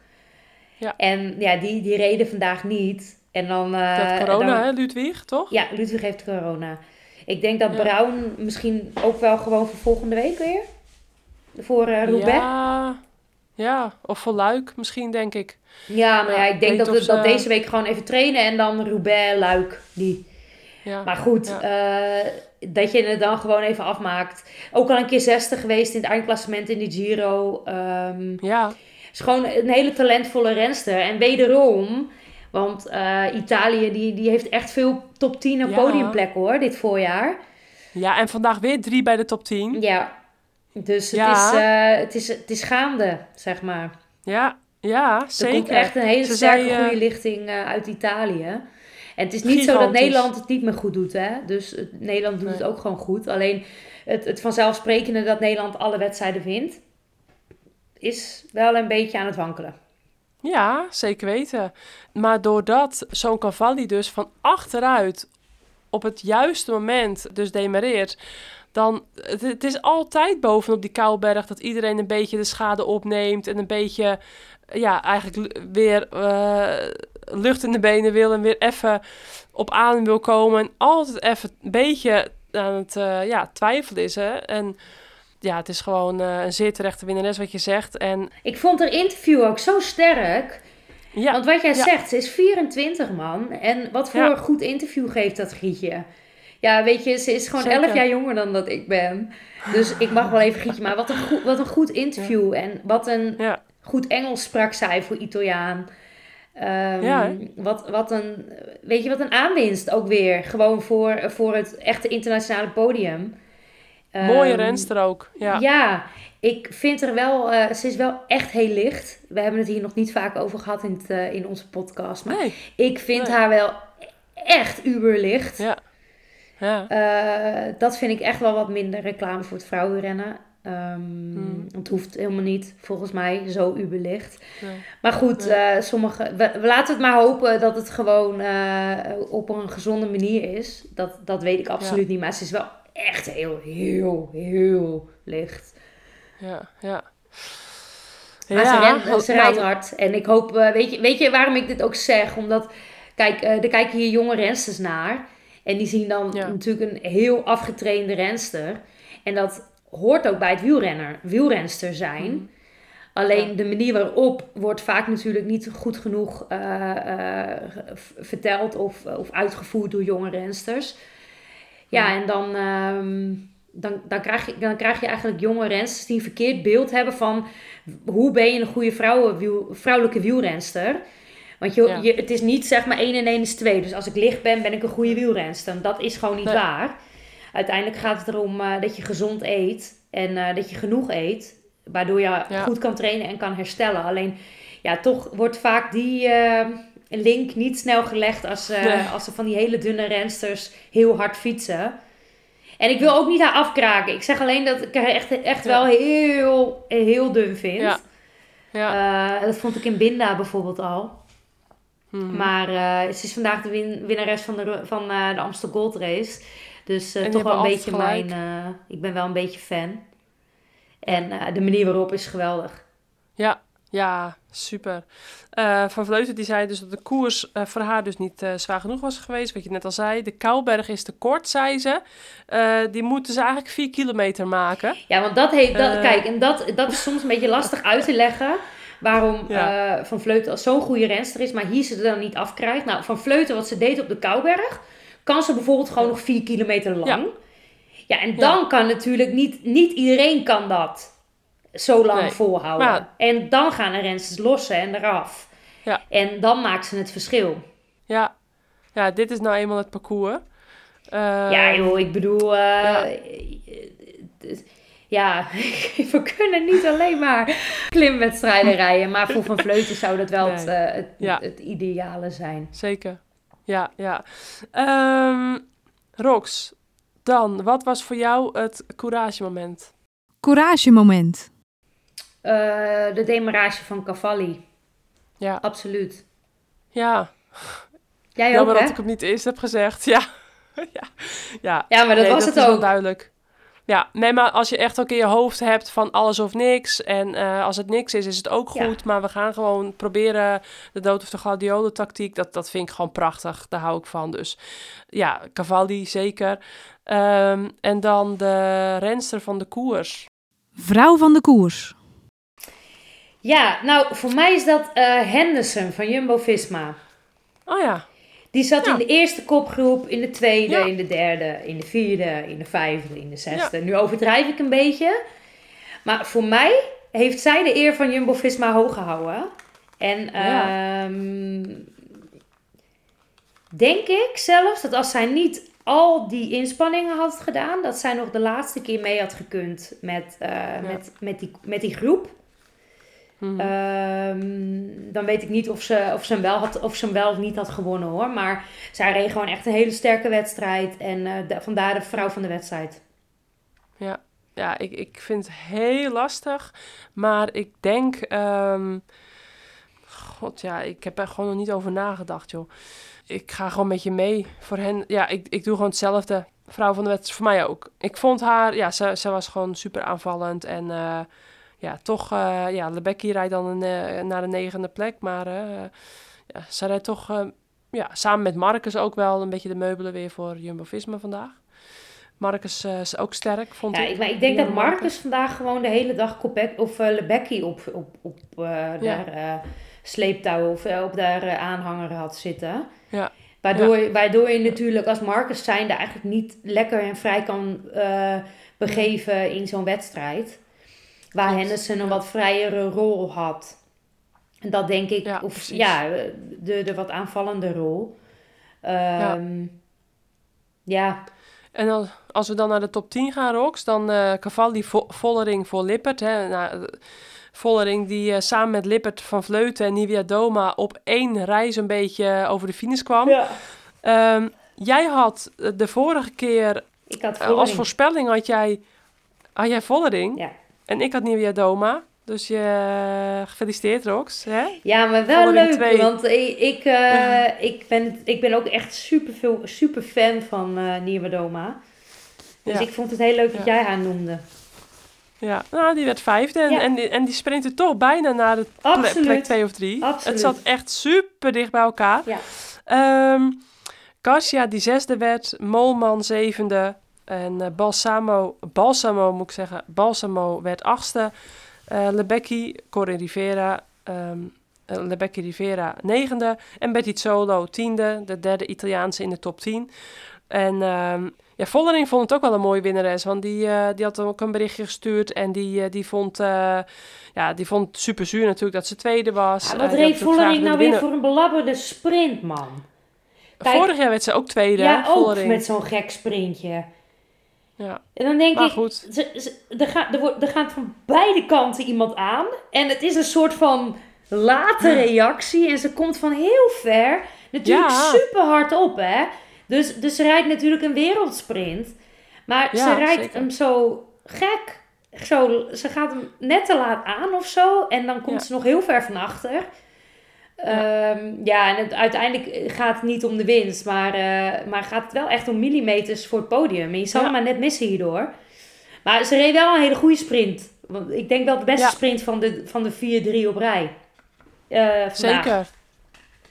Ja. En ja, die, die reden vandaag niet. En dan... Dat corona, dan- hè, Ludwig, toch? ja, Ludwig heeft corona. Ik denk dat Ja. Brown misschien ook wel gewoon voor volgende week weer. Voor Roubaix. Ja. Ja, ja, of voor Luik misschien, denk ik. maar ja, Ja, ik denk dat, we, dat ze- deze week gewoon even trainen en dan Roubaix, Luik, die. Ja, Maar goed, eh, dat je het dan gewoon even afmaakt. Ook al een keer 60 geweest in het eindklassement in de Giro. Ehm, ja, is gewoon een hele talentvolle renster. En wederom, want eh, Italië die, die heeft echt veel top 10 en Ja. podiumplekken hoor, dit voorjaar. ja, en vandaag weer drie bij de top 10. Ja, dus het, Ja. Is, eh, het, is, het is gaande, zeg maar. Ja, ja, Er zeker. komt echt een hele Ze sterke zei, eh, goede lichting eh, uit Italië. En het is niet zo dat. Nederland het niet meer goed doet, hè. Dus het- Nederland doet Nee. het ook gewoon goed. Alleen het, het vanzelfsprekende dat Nederland alle wedstrijden wint... is wel een beetje aan het wankelen. Ja, zeker weten. Maar doordat zo'n Cavalli dus van achteruit op het juiste moment dus demareert, dan het, het is altijd bovenop die Kouwberg dat iedereen een beetje de schade opneemt en een beetje ja, eigenlijk weer eh, lucht in de benen wil en weer even op adem wil komen en altijd even een beetje aan het eh, ja, twijfelen is. Hè? En ja, het is gewoon eh, een zeer terechte winnares wat je zegt. En Ik vond haar interview ook zo sterk. ja, Want wat jij ja. zegt, ze is 24 man. En wat voor Ja. goed interview geeft dat Gietje. Ja, weet je, ze is gewoon. 11 jaar jonger dan dat ik ben. Dus ik mag wel even Gietje. Maar wat een, goed, wat een goed interview. En wat een ja. goed Engels sprak zij voor Italiaan. Ehm, Ja, wat, wat een, weet je, wat een aanwinst ook weer. Gewoon voor, voor het echte internationale podium. Mooie Ehm, renster ook. Ja. ja, ik vind er wel, eh, ze is wel echt heel licht. We hebben het hier nog niet vaak over gehad in, het, eh, in onze podcast. Maar Nee. ik vind Nee. haar wel echt uberlicht. Ja. Ja. Eh, dat vind ik echt wel wat minder reclame voor het vrouwenrennen. Hmm. Het hoeft helemaal niet, volgens mij, zo uberlicht. Nee. Maar goed, eh, sommige, we, we laten het maar hopen dat het gewoon eh, op een gezonde manier is. Dat, dat weet ik absoluut niet. Maar ze is wel echt heel, heel, heel licht. Ja. Ja. Maar ze, Ja, ze nou, rijdt hard. En ik hoop, weet, je, weet je waarom ik dit ook zeg? Omdat, kijk, er kijken hier jonge rensters naar. En die zien dan Ja. natuurlijk een heel afgetrainde renster. En dat hoort ook bij het wielrenner, wielrenster zijn. Mhm. Alleen de manier waarop wordt vaak natuurlijk niet goed genoeg eh, eh, verteld of, of uitgevoerd door jonge rensters. Ja, Ja. en dan, ehm, dan, dan, krijg je, dan krijg je eigenlijk jonge rensters die een verkeerd beeld hebben van hoe ben je een goede vrouwenwiel, vrouwelijke wielrenster. Want je, Ja. je, het is niet zeg maar 1 en 1 is 2. Dus als ik licht ben, ben ik een goede wielrenster. Dat is gewoon niet Nee. waar. Uiteindelijk gaat het erom eh, dat je gezond eet en eh, dat je genoeg eet. Waardoor je Ja. goed kan trainen en kan herstellen. Alleen, ja, toch wordt vaak die eh, link niet snel gelegd als, Nee. als ze van die hele dunne rensters heel hard fietsen. En ik wil ook niet haar afkraken. Ik zeg alleen dat ik haar echt, echt Ja. wel heel, heel dun vind. Ja. Ja. Dat vond ik in Binda bijvoorbeeld al. Mhm. Maar eh, ze is vandaag de win- winnares van de, van, eh, de Amstel Gold Race. Dus eh, toch wel een beetje mijn... ik ben wel een beetje fan. En de manier waarop is geweldig. Ja, ja, super. Van Vleuten die zei dus dat de koers voor haar dus niet zwaar genoeg was geweest. Wat je net al zei. De Kouberg is te kort, zei ze. Die moeten ze eigenlijk vier kilometer maken. Ja, want dat heeft... Dat. Kijk, en dat, dat is soms een beetje lastig uit te leggen... waarom Ja. eh, Van Vleuten als zo'n goede renster is... maar hier ze er dan niet afkrijgt. Nou, Van Vleuten, wat ze deed op de Kouberg... kan ze bijvoorbeeld gewoon nog vier kilometer lang. Ja, en dan kan natuurlijk niet... Niet iedereen kan dat zo lang Nee. volhouden. Maar- En dan gaan de rensters lossen en eraf. Ja. En dan maakt ze het verschil. Ja, ja dit is nou eenmaal het parcours. Eh, ja, joh, ik bedoel... eh, ja. Ja, [LAUGHS] we kunnen niet alleen maar klimwedstrijden [LAUGHS] rijden. Maar voor Van Vleuten zou dat wel het, eh, het, Ja. het ideale zijn. Zeker. Ja, ja. Ehm Rox, dan, wat was voor jou het couragemoment? Couragemoment. Eh, de demarage van Cavalli. Ja, Absoluut. ja. Jij ook, Jammer hè? dat ik hem niet eerst heb gezegd. [LAUGHS] Ja, ja. ja. Ja, maar dat Nee, was het is wel ook. duidelijk. Ja, nee, maar als je echt ook in je hoofd hebt van alles of niks. En eh, als het niks is, is het ook Ja. goed. Maar we gaan gewoon proberen de dood of de gladiolen tactiek. Dat, dat vind ik gewoon prachtig. Daar hou ik van. Dus ja, Cavalli zeker. Ehm, en dan de renster van de koers. Vrouw van de koers. Ja, nou, voor mij is dat eh, Henderson van Jumbo-Visma. Oh ja, Die zat Ja. in de eerste kopgroep, in de tweede, Ja. in de derde, in de vierde, in de vijfde, in de zesde. Nu overdrijf ik een beetje. Maar voor mij heeft zij de eer van Jumbo-Visma hoog gehouden. En ehm, denk ik zelfs dat als zij niet al die inspanningen had gedaan, dat zij nog de laatste keer mee had gekund met, eh, met, met, die, met die groep. Mhm. Ehm, dan weet ik niet of ze, of, ze hem wel had, of ze hem wel of niet had gewonnen hoor. Maar zij reed gewoon echt een hele sterke wedstrijd. En eh, da- vandaar de vrouw van de wedstrijd. Ja, ik, ik vind het heel lastig. Maar ik denk. ehm, God, ja, ik heb er gewoon nog niet over nagedacht, joh. Ik ga gewoon met je mee voor hen. Ja, ik, ik doe gewoon hetzelfde. Vrouw van de wedstrijd, voor mij ook. Ik vond haar, ja, ze, ze was gewoon super aanvallend. En eh, ja, toch, eh ja, Lebecki rijdt dan een, eh, naar de negende plek. Maar eh, ja, ze rijdt toch, eh, ja, samen met Marcus ook wel een beetje de meubelen weer voor Jumbo-Visma vandaag. Marcus eh, is ook sterk, vond Ja, ik. ik, maar ik denk dat Marcus vandaag gewoon de hele dag Kopek, of Lebecki op, op, op eh Ja. daar eh, sleeptouw of op daar aanhanger had zitten. Ja. Waardoor, waardoor je natuurlijk als Marcus zijnde eigenlijk niet lekker en vrij kan eh, begeven in zo'n wedstrijd. Waar Klopt, Henderson een wat vrijere rol had. En dat denk ik, Ja, of precies. ja, de, de wat aanvallende rol. Ehm, ja. En dan, als we dan naar de top 10 gaan, Rox, dan eh Cavalli, Vo Vollering voor Lippert. Hè. Nou, eh, Vollering die eh, samen met Lippert van Vleuten en Nivia Doma op één reis een beetje over de finish kwam. ja. Ehm, jij had eh, de vorige keer, Ik had eh, als voorspelling had jij, had jij Vollering Ja. En ik had Doma. Dus je, eh, gefeliciteerd Rox. Hè? Ja, maar wel leuk, twee. want ik, ik, eh, [LAUGHS] ik, ben, ik ben ook echt super, veel, super fan van eh Nieuwe Doma. Dus Ja. ik vond het heel leuk dat Ja. jij haar noemde. Ja, nou, die werd vijfde en, en, die- en die sprintte toch bijna naar de ple- plek twee of drie. Absoluut. Het zat echt super dicht bij elkaar. Ja. Garcia die zesde werd, Molman zevende en eh, Balsamo, Balsamo moet ik zeggen, Balsamo werd achtste. Uh, Lebecki, Corin Rivera, um, Lebecki Rivera negende. En Betty Solo tiende, de derde Italiaanse in de top 10. En um, ja, Vollering vond het ook wel een mooie winnares. Want die, uh, die had ook een berichtje gestuurd. En die, uh, die, vond, uh, ja, die vond het super zuur natuurlijk dat ze tweede was. Ja, wat reed Vollering nou weer voor een belabberde sprint, man? Kijk, Vorig jaar werd ze ook tweede. Ja, ook met zo'n gek sprintje. Ja. En dan denk maar ik, goed. Ze, ze, er, gaat, er, wordt, er gaat van beide kanten iemand aan. En het is een soort van late reactie. En ze komt van heel ver. Natuurlijk Ja. super hard op, hè. Dus, dus ze rijdt natuurlijk een wereldsprint. Maar Ja, ze rijdt zeker. hem zo gek. Zo, ze gaat hem net te laat aan of zo. En dan komt Ja. ze nog heel ver van achter. Ja, ja en het, uiteindelijk gaat het niet om de winst. Maar, eh, maar gaat het wel echt om millimeters voor het podium. En je zal Ja. hem maar net missen hierdoor. Maar ze reed wel een hele goede sprint. Want ik denk wel de beste Ja. sprint van de, van de 4-3 op rij. Eh, vandaag. Zeker.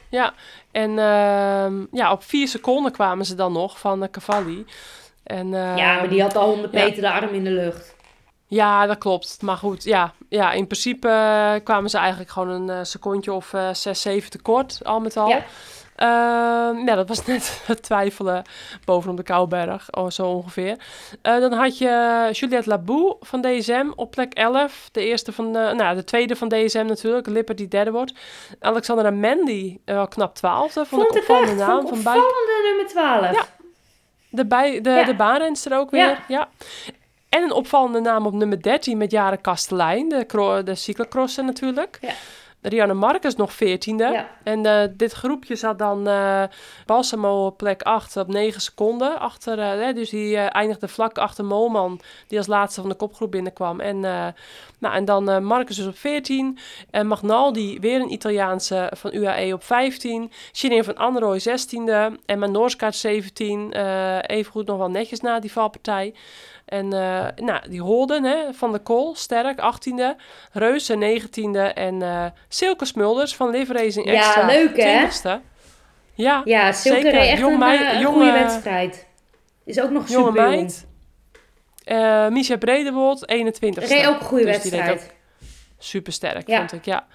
Ja, en ehm, ja, op vier seconden kwamen ze dan nog van de Cavalli. En, Ja, maar die had al 100 ja. meter de arm in de lucht. Ja, dat klopt. Maar goed, ja, ja in principe eh, kwamen ze eigenlijk gewoon een eh, secondje of eh 6, 7 tekort, al met al. Ja. Ja, dat was [LAUGHS] net het twijfelen bovenop de Kouberg, oh, zo ongeveer. Dan had je Juliette Labou van DSM op plek 11. De eerste van nou, de tweede van DSM natuurlijk, Lippert die derde wordt. Alexandra Mandy, eh, knap twaalfde. Vond, Vond ik opvallende naam. Vond Van bij, opvallende nummer 12. Ja. de, bij, de, Ja. de baanrenster ook weer, Ja. ja. En een opvallende naam op nummer 13 met Jaren Kastelein, de, de cyclocrosser natuurlijk. Ja. Rianne Marcus nog 14e. Ja. En eh, dit groepje zat dan eh Balsamo op plek 8 op 9 seconden. Achter, eh, hè, dus die eindigde vlak achter Molman, die als laatste van de kopgroep binnenkwam. En, nou, en dan Marcus dus op 14. En Magnaldi, weer een Italiaanse van UAE op 15. Shirin van Anrooy 16e. En Manorskaart 17. eh even goed nog wel netjes na die valpartij. En eh, nou, die Holden hè, van de Kool, sterk, 18e. Reuze 19e. En eh Silke Smulders van Live Racing Ja, Extra, leuk, hè? 20e. Ja, Ja, Silke Zeker. echt Jong een, mei- eh, jonge- goede wedstrijd. Is ook nog jonge super meid. Eh Misha Bredewold, 21e. Reed ook een goede Dus wedstrijd. Super sterk, Ja. vond ik, ja.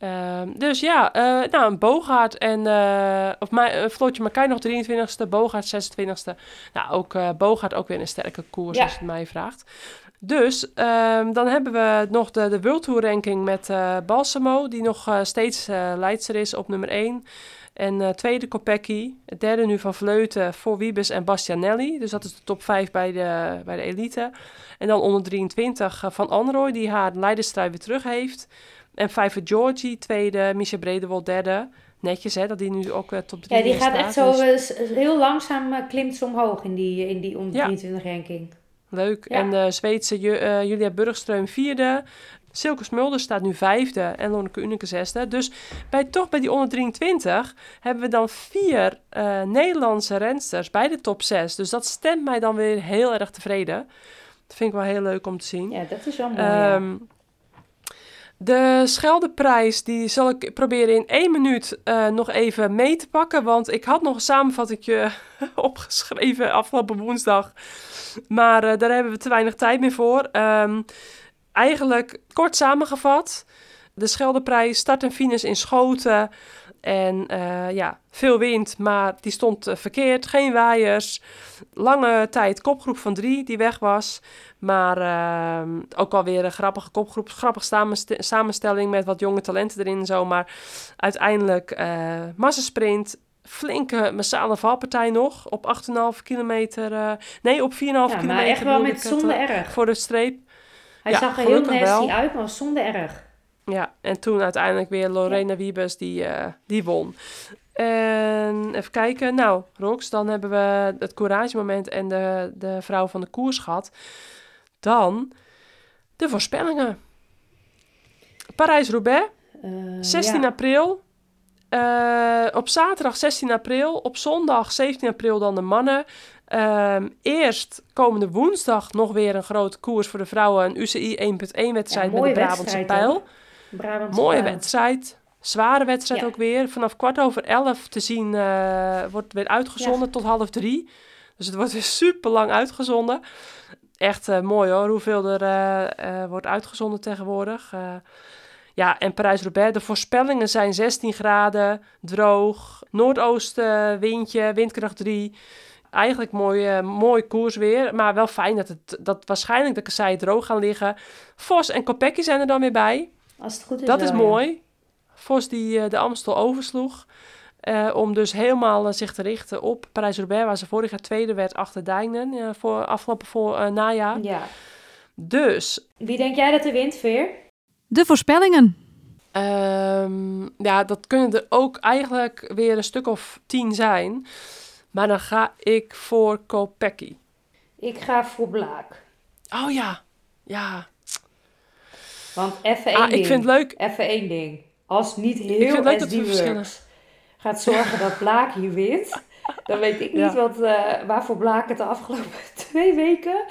Ehm, dus ja, eh, nou, een Bogaert en, eh of mij, uh, Floortje Makij nog 23ste, Bogaert 26ste. Nou, ook eh Bogaert ook weer een sterke koers, Ja. als je het mij vraagt. Dus ehm, dan hebben we nog de, de World Tour ranking met eh Balsamo, die nog eh, steeds eh leidster is op nummer 1. En eh, tweede Kopecky, het derde nu van Vleuten voor Wiebes en Bastianelli. Dus dat is de top 5 bij de, bij de elite. En dan onder 23 eh, van Anrooy, die haar leiderstrui weer terug heeft. En Vijver Georgie, tweede. Misha Bredewold, derde. Netjes, hè, dat die nu ook eh, top 3 Ja, die gaat echt zo Dus eh, heel langzaam eh, klimt ze omhoog in die, in die onder Ja. 23 ranking. leuk. Ja. En de Zweedse Ju- Julia Burgström, vierde. Silke Smulders staat nu vijfde. En Lonneke Unike zesde. Dus bij, toch bij die onder 23 hebben we dan vier Nederlandse rensters bij de top 6. Dus dat stemt mij dan weer heel erg tevreden. Dat vind ik wel heel leuk om te zien. Ja, dat is wel mooi. ja. De Scheldeprijs, die zal ik proberen in één minuut eh, nog even mee te pakken. Want ik had nog een samenvattingje [LAUGHS] opgeschreven afgelopen woensdag. Maar eh, daar hebben we te weinig tijd meer voor. Ehm, eigenlijk kort samengevat. De Scheldeprijs, start en finish in Schoten. En eh, ja, veel wind, maar die stond eh, verkeerd. Geen waaiers. Lange tijd kopgroep van drie die weg was. Maar ehm, ook alweer een grappige kopgroep. Grappige samenst- samenstelling met wat jonge talenten erin en zo. Maar uiteindelijk eh massasprint. Flinke massale valpartij nog. Op 8,5 kilometer. nee, op 4,5 ja, kilometer. maar echt wel met eh, erg. Voor de streep. Hij ja, zag er heel nasty wel. uit, maar zonder erg. Ja, en toen uiteindelijk weer Lorena Wiebes die, eh, die won. En even kijken. Nou, Rox, dan hebben we het couragemoment en de, de vrouw van de koers gehad. Dan de voorspellingen. Parijs-Roubaix, Eh, 16 ja. april. Eh, op zaterdag 16 april. Op zondag 17 april dan de mannen. Ehm, eerst komende woensdag nog weer een grote koers voor de vrouwen. Een UCI 1.1 wedstrijd Ja, met de Brabantse pijl. hoor. Brabantse Mooie wedstrijd. Zware wedstrijd Ja. ook weer. Vanaf kwart over elf te zien eh, wordt weer uitgezonden tot half drie. Dus het wordt weer super lang uitgezonden. echt eh, mooi hoor, hoeveel er eh, wordt uitgezonden tegenwoordig. Ja, en Parijs-Roubaix, de voorspellingen zijn 16 graden, droog, noordoosten windje, windkracht 3. Eigenlijk mooi, mooi koers weer, maar wel fijn dat, het, dat waarschijnlijk de kasseien droog gaan liggen. Vos en Kopecky zijn er dan weer bij. Als het goed is Dat is ja. mooi. Vos die eh, de Amstel oversloeg. eh, om dus helemaal eh, zich te richten op Parijs-Roubaix, waar ze vorig jaar tweede werd achter Dijnen, eh, voor afgelopen voor, eh, najaar. Ja. Dus Wie denk jij dat er wint, Veer? De voorspellingen. Ehm, ja, dat kunnen er ook eigenlijk weer een stuk of tien zijn. Maar dan ga ik voor Kopecky. Ik ga voor Blaak. Oh ja, ja. Want even één Ah, ding. ik vind het leuk. Even één ding. Als niet het heel leuk dat we SD verschillen. Works gaat zorgen dat Blaak hier wint, [LAUGHS] dan weet ik niet Ja. wat, eh, waarvoor Blaak het de afgelopen [LAUGHS] twee weken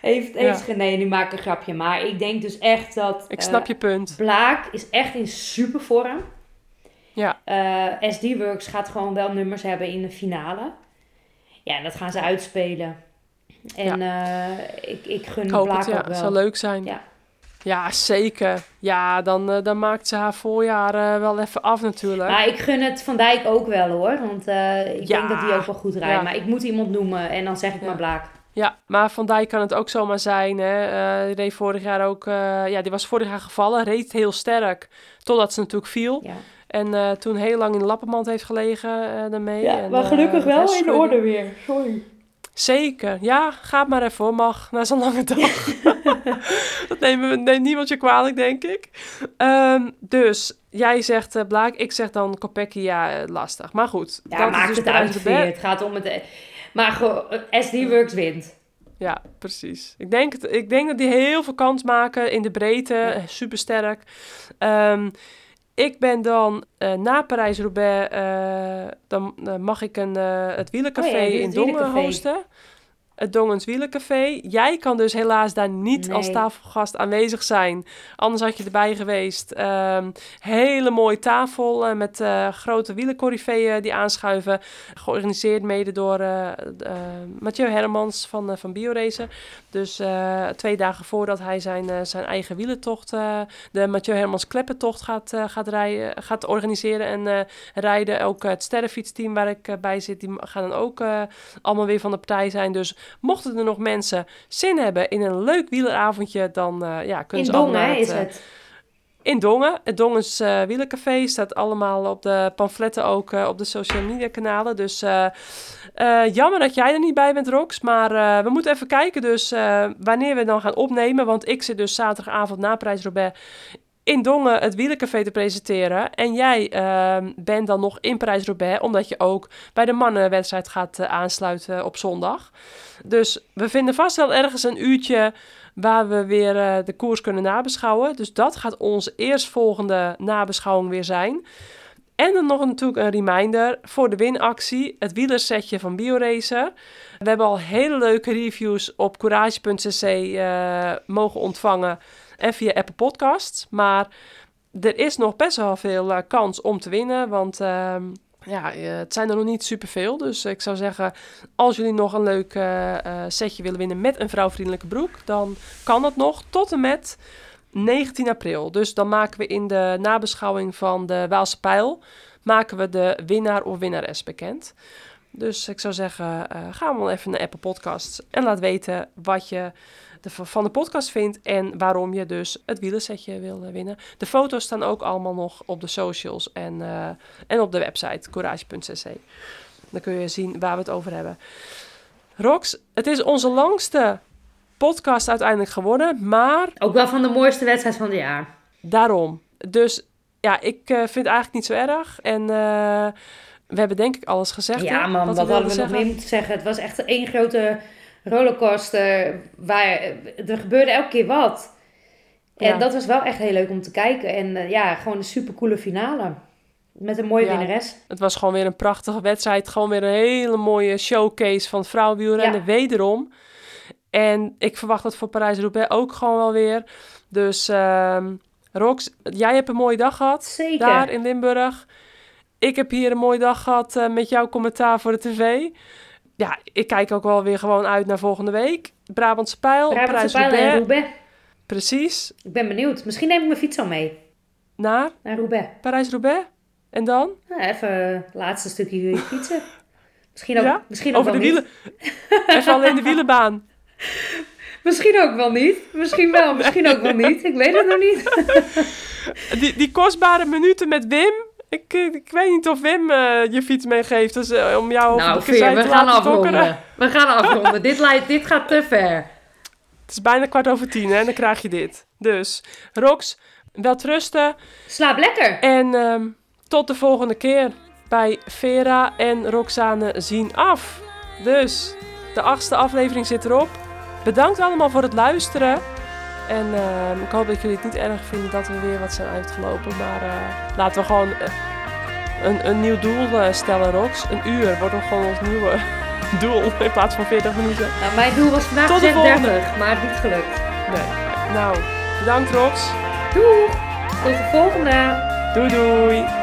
heeft, heeft ge- Nee, nu maak ik een grapje. Maar ik denk dus echt dat Ik eh, snap je punt. Blaak is echt in super vorm. Ja. Eh, SD Works gaat gewoon wel nummers hebben in de finale. Ja, en dat gaan ze uitspelen. En eh, ik, ik gun Ik Blaak het, ja. ook wel. zou leuk zijn. Ja. Ja, zeker. Ja, dan, eh, dan maakt ze haar voorjaar eh, wel even af natuurlijk. Maar ik gun het Van Dijk ook wel hoor. Want eh, ik Ja. denk dat hij ook wel goed rijdt. Ja. Maar ik moet iemand noemen en dan zeg ik Ja. maar Blaak. Ja, maar Van Dijk kan het ook zomaar zijn. Hè. Die reed vorig jaar ook... ja, die was vorig jaar gevallen. Reed heel sterk. Totdat ze natuurlijk viel. Ja, En toen heel lang in de lappenmand heeft gelegen daarmee. En, maar gelukkig wel in orde weer. Sorry. Zeker. Ja, ga maar even hoor. Mag. Na zo'n lange dag. [LAUGHS] [LAUGHS] dat neemt, neemt niemand je kwalijk, denk ik. Ehm, dus jij zegt eh, Blaak. Ik zeg dan Kopecky. Ja, eh, lastig. Maar goed. Ja, dat maakt dus het Parijs uit. Het gaat om het... eh, Maar SD Works wint. Ja, precies. Ik denk, ik denk dat die heel veel kans maken in de breedte. Ja. Eh, Super sterk. ik ben dan na Parijs-Roubaix, eh, dan mag ik een, het wielercafé Oh ja, in Dongen hosten. Het Dongens Wielercafé. Jij kan dus helaas daar niet als tafelgast aanwezig zijn. Anders had je erbij geweest. Ehm, hele mooie tafel eh, met eh, grote wielercorriveeën die aanschuiven. Georganiseerd mede door eh, Mathieu Hermans van, van BioRacer. Dus twee dagen voordat hij zijn, zijn eigen wielertocht, eh, de Mathieu Hermans Kleppentocht gaat, gaat, rijden, gaat organiseren en rijden. Ook het sterrenfietsteam waar ik bij zit, die gaan dan ook allemaal weer van de partij zijn. Dus mochten er nog mensen zin hebben in een leuk wieleravondje, dan eh, ja, kunnen In ze allemaal Dongen naar hè, het, is eh, het. in Dongen. Het Dongens eh Wielercafé staat allemaal op de pamfletten ook op de social media kanalen. Dus jammer dat jij er niet bij bent, Rox. Maar we moeten even kijken dus wanneer we dan gaan opnemen. Want ik zit dus zaterdagavond na Parijs-Roubaix in Dongen het Wielercafé te presenteren. En jij ehm, bent dan nog in Parijs-Roubaix, omdat je ook bij de mannenwedstrijd gaat eh, aansluiten op zondag. Dus we vinden vast wel ergens een uurtje waar we weer eh, de koers kunnen nabeschouwen. Dus dat gaat onze eerstvolgende nabeschouwing weer zijn. En dan nog natuurlijk een reminder voor de winactie, het wielersetje van BioRacer. We hebben al hele leuke reviews op courage.cc eh, mogen ontvangen en via Apple Podcasts. Maar er is nog best wel veel eh, kans om te winnen, want ehm, ja, eh, het zijn er nog niet superveel. Dus ik zou zeggen, als jullie nog een leuk eh, setje willen winnen met een vrouwvriendelijke broek, dan kan dat nog tot en met 19 april. Dus dan maken we in de nabeschouwing van de Waalse Pijl, maken we de winnaar of winnares bekend. Dus ik zou zeggen, eh, ga wel even naar Apple Podcasts en laat weten wat je de- van de podcast vindt en waarom je dus het wielersetje wil eh, winnen. De foto's staan ook allemaal nog op de socials en, eh, en op de website courage.cc. Dan kun je zien waar we het over hebben. Rox, het is onze langste podcast uiteindelijk geworden, maar Ook wel van de mooiste wedstrijd van het jaar. daarom. Dus ja, ik eh, vind het eigenlijk niet zo erg. En we hebben denk ik alles gezegd. Ja man, wat, hadden we nog meer moeten zeggen? Het was echt één grote rollercoaster. Waar, er gebeurde elke keer wat. En Ja. dat was wel echt heel leuk om te kijken. En eh, ja, gewoon een supercoole finale. Met een mooie Ja. winnares. Het was gewoon weer een prachtige wedstrijd. Gewoon weer een hele mooie showcase van vrouwenwielrennen. Ja. Wederom. En ik verwacht dat voor Parijs-Roubaix ook gewoon wel weer. Dus ehm Rox, jij hebt een mooie dag gehad. Zeker. Daar in Limburg. Ik heb hier een mooie dag gehad eh, met jouw commentaar voor de tv. Ja, ik kijk ook wel weer gewoon uit naar volgende week. Brabantse Pijl, Brabantse Pijl en. Roubaix. Precies. Ik ben benieuwd. Misschien neem ik mijn fiets al mee. Naar Naar Roubaix. Parijs-Roubaix. En dan? Nou, even het laatste stukje fietsen. Misschien ook, Ja? misschien ook Over de wel wielen. niet. Even alleen de wielenbaan. [LAUGHS] Misschien ook wel niet. Misschien wel, misschien ook wel niet. Ik weet het nog niet. [LAUGHS] Die, die kostbare minuten met Wim. Ik, eh, ik weet niet of Wim eh, je fiets meegeeft. Dus, eh, om jou over Nou, de kazijn Veer, te we gaan afronden. We gaan [LAUGHS] afronden. dit, dit gaat te ver. Het is bijna kwart over tien hè, en dan krijg je dit. Dus, Rox, wel trusten. Slaap lekker. En ehm, tot de volgende keer bij Vera en Roxane zien af. Dus, de achtste aflevering zit erop. Bedankt allemaal voor het luisteren. En ehm, ik hoop dat jullie het niet erg vinden dat we weer wat zijn uitgelopen. Maar eh, laten we gewoon eh, een, een nieuw doel eh, stellen, Rox. Een uur wordt nog gewoon ons nieuwe [LAUGHS] doel in plaats van 40 minuten. Nou, mijn doel was vandaag Tot de 36, volgende. maar het niet gelukt. Nee. Nou, bedankt Rox. Doeg! Tot de volgende! Doei doei.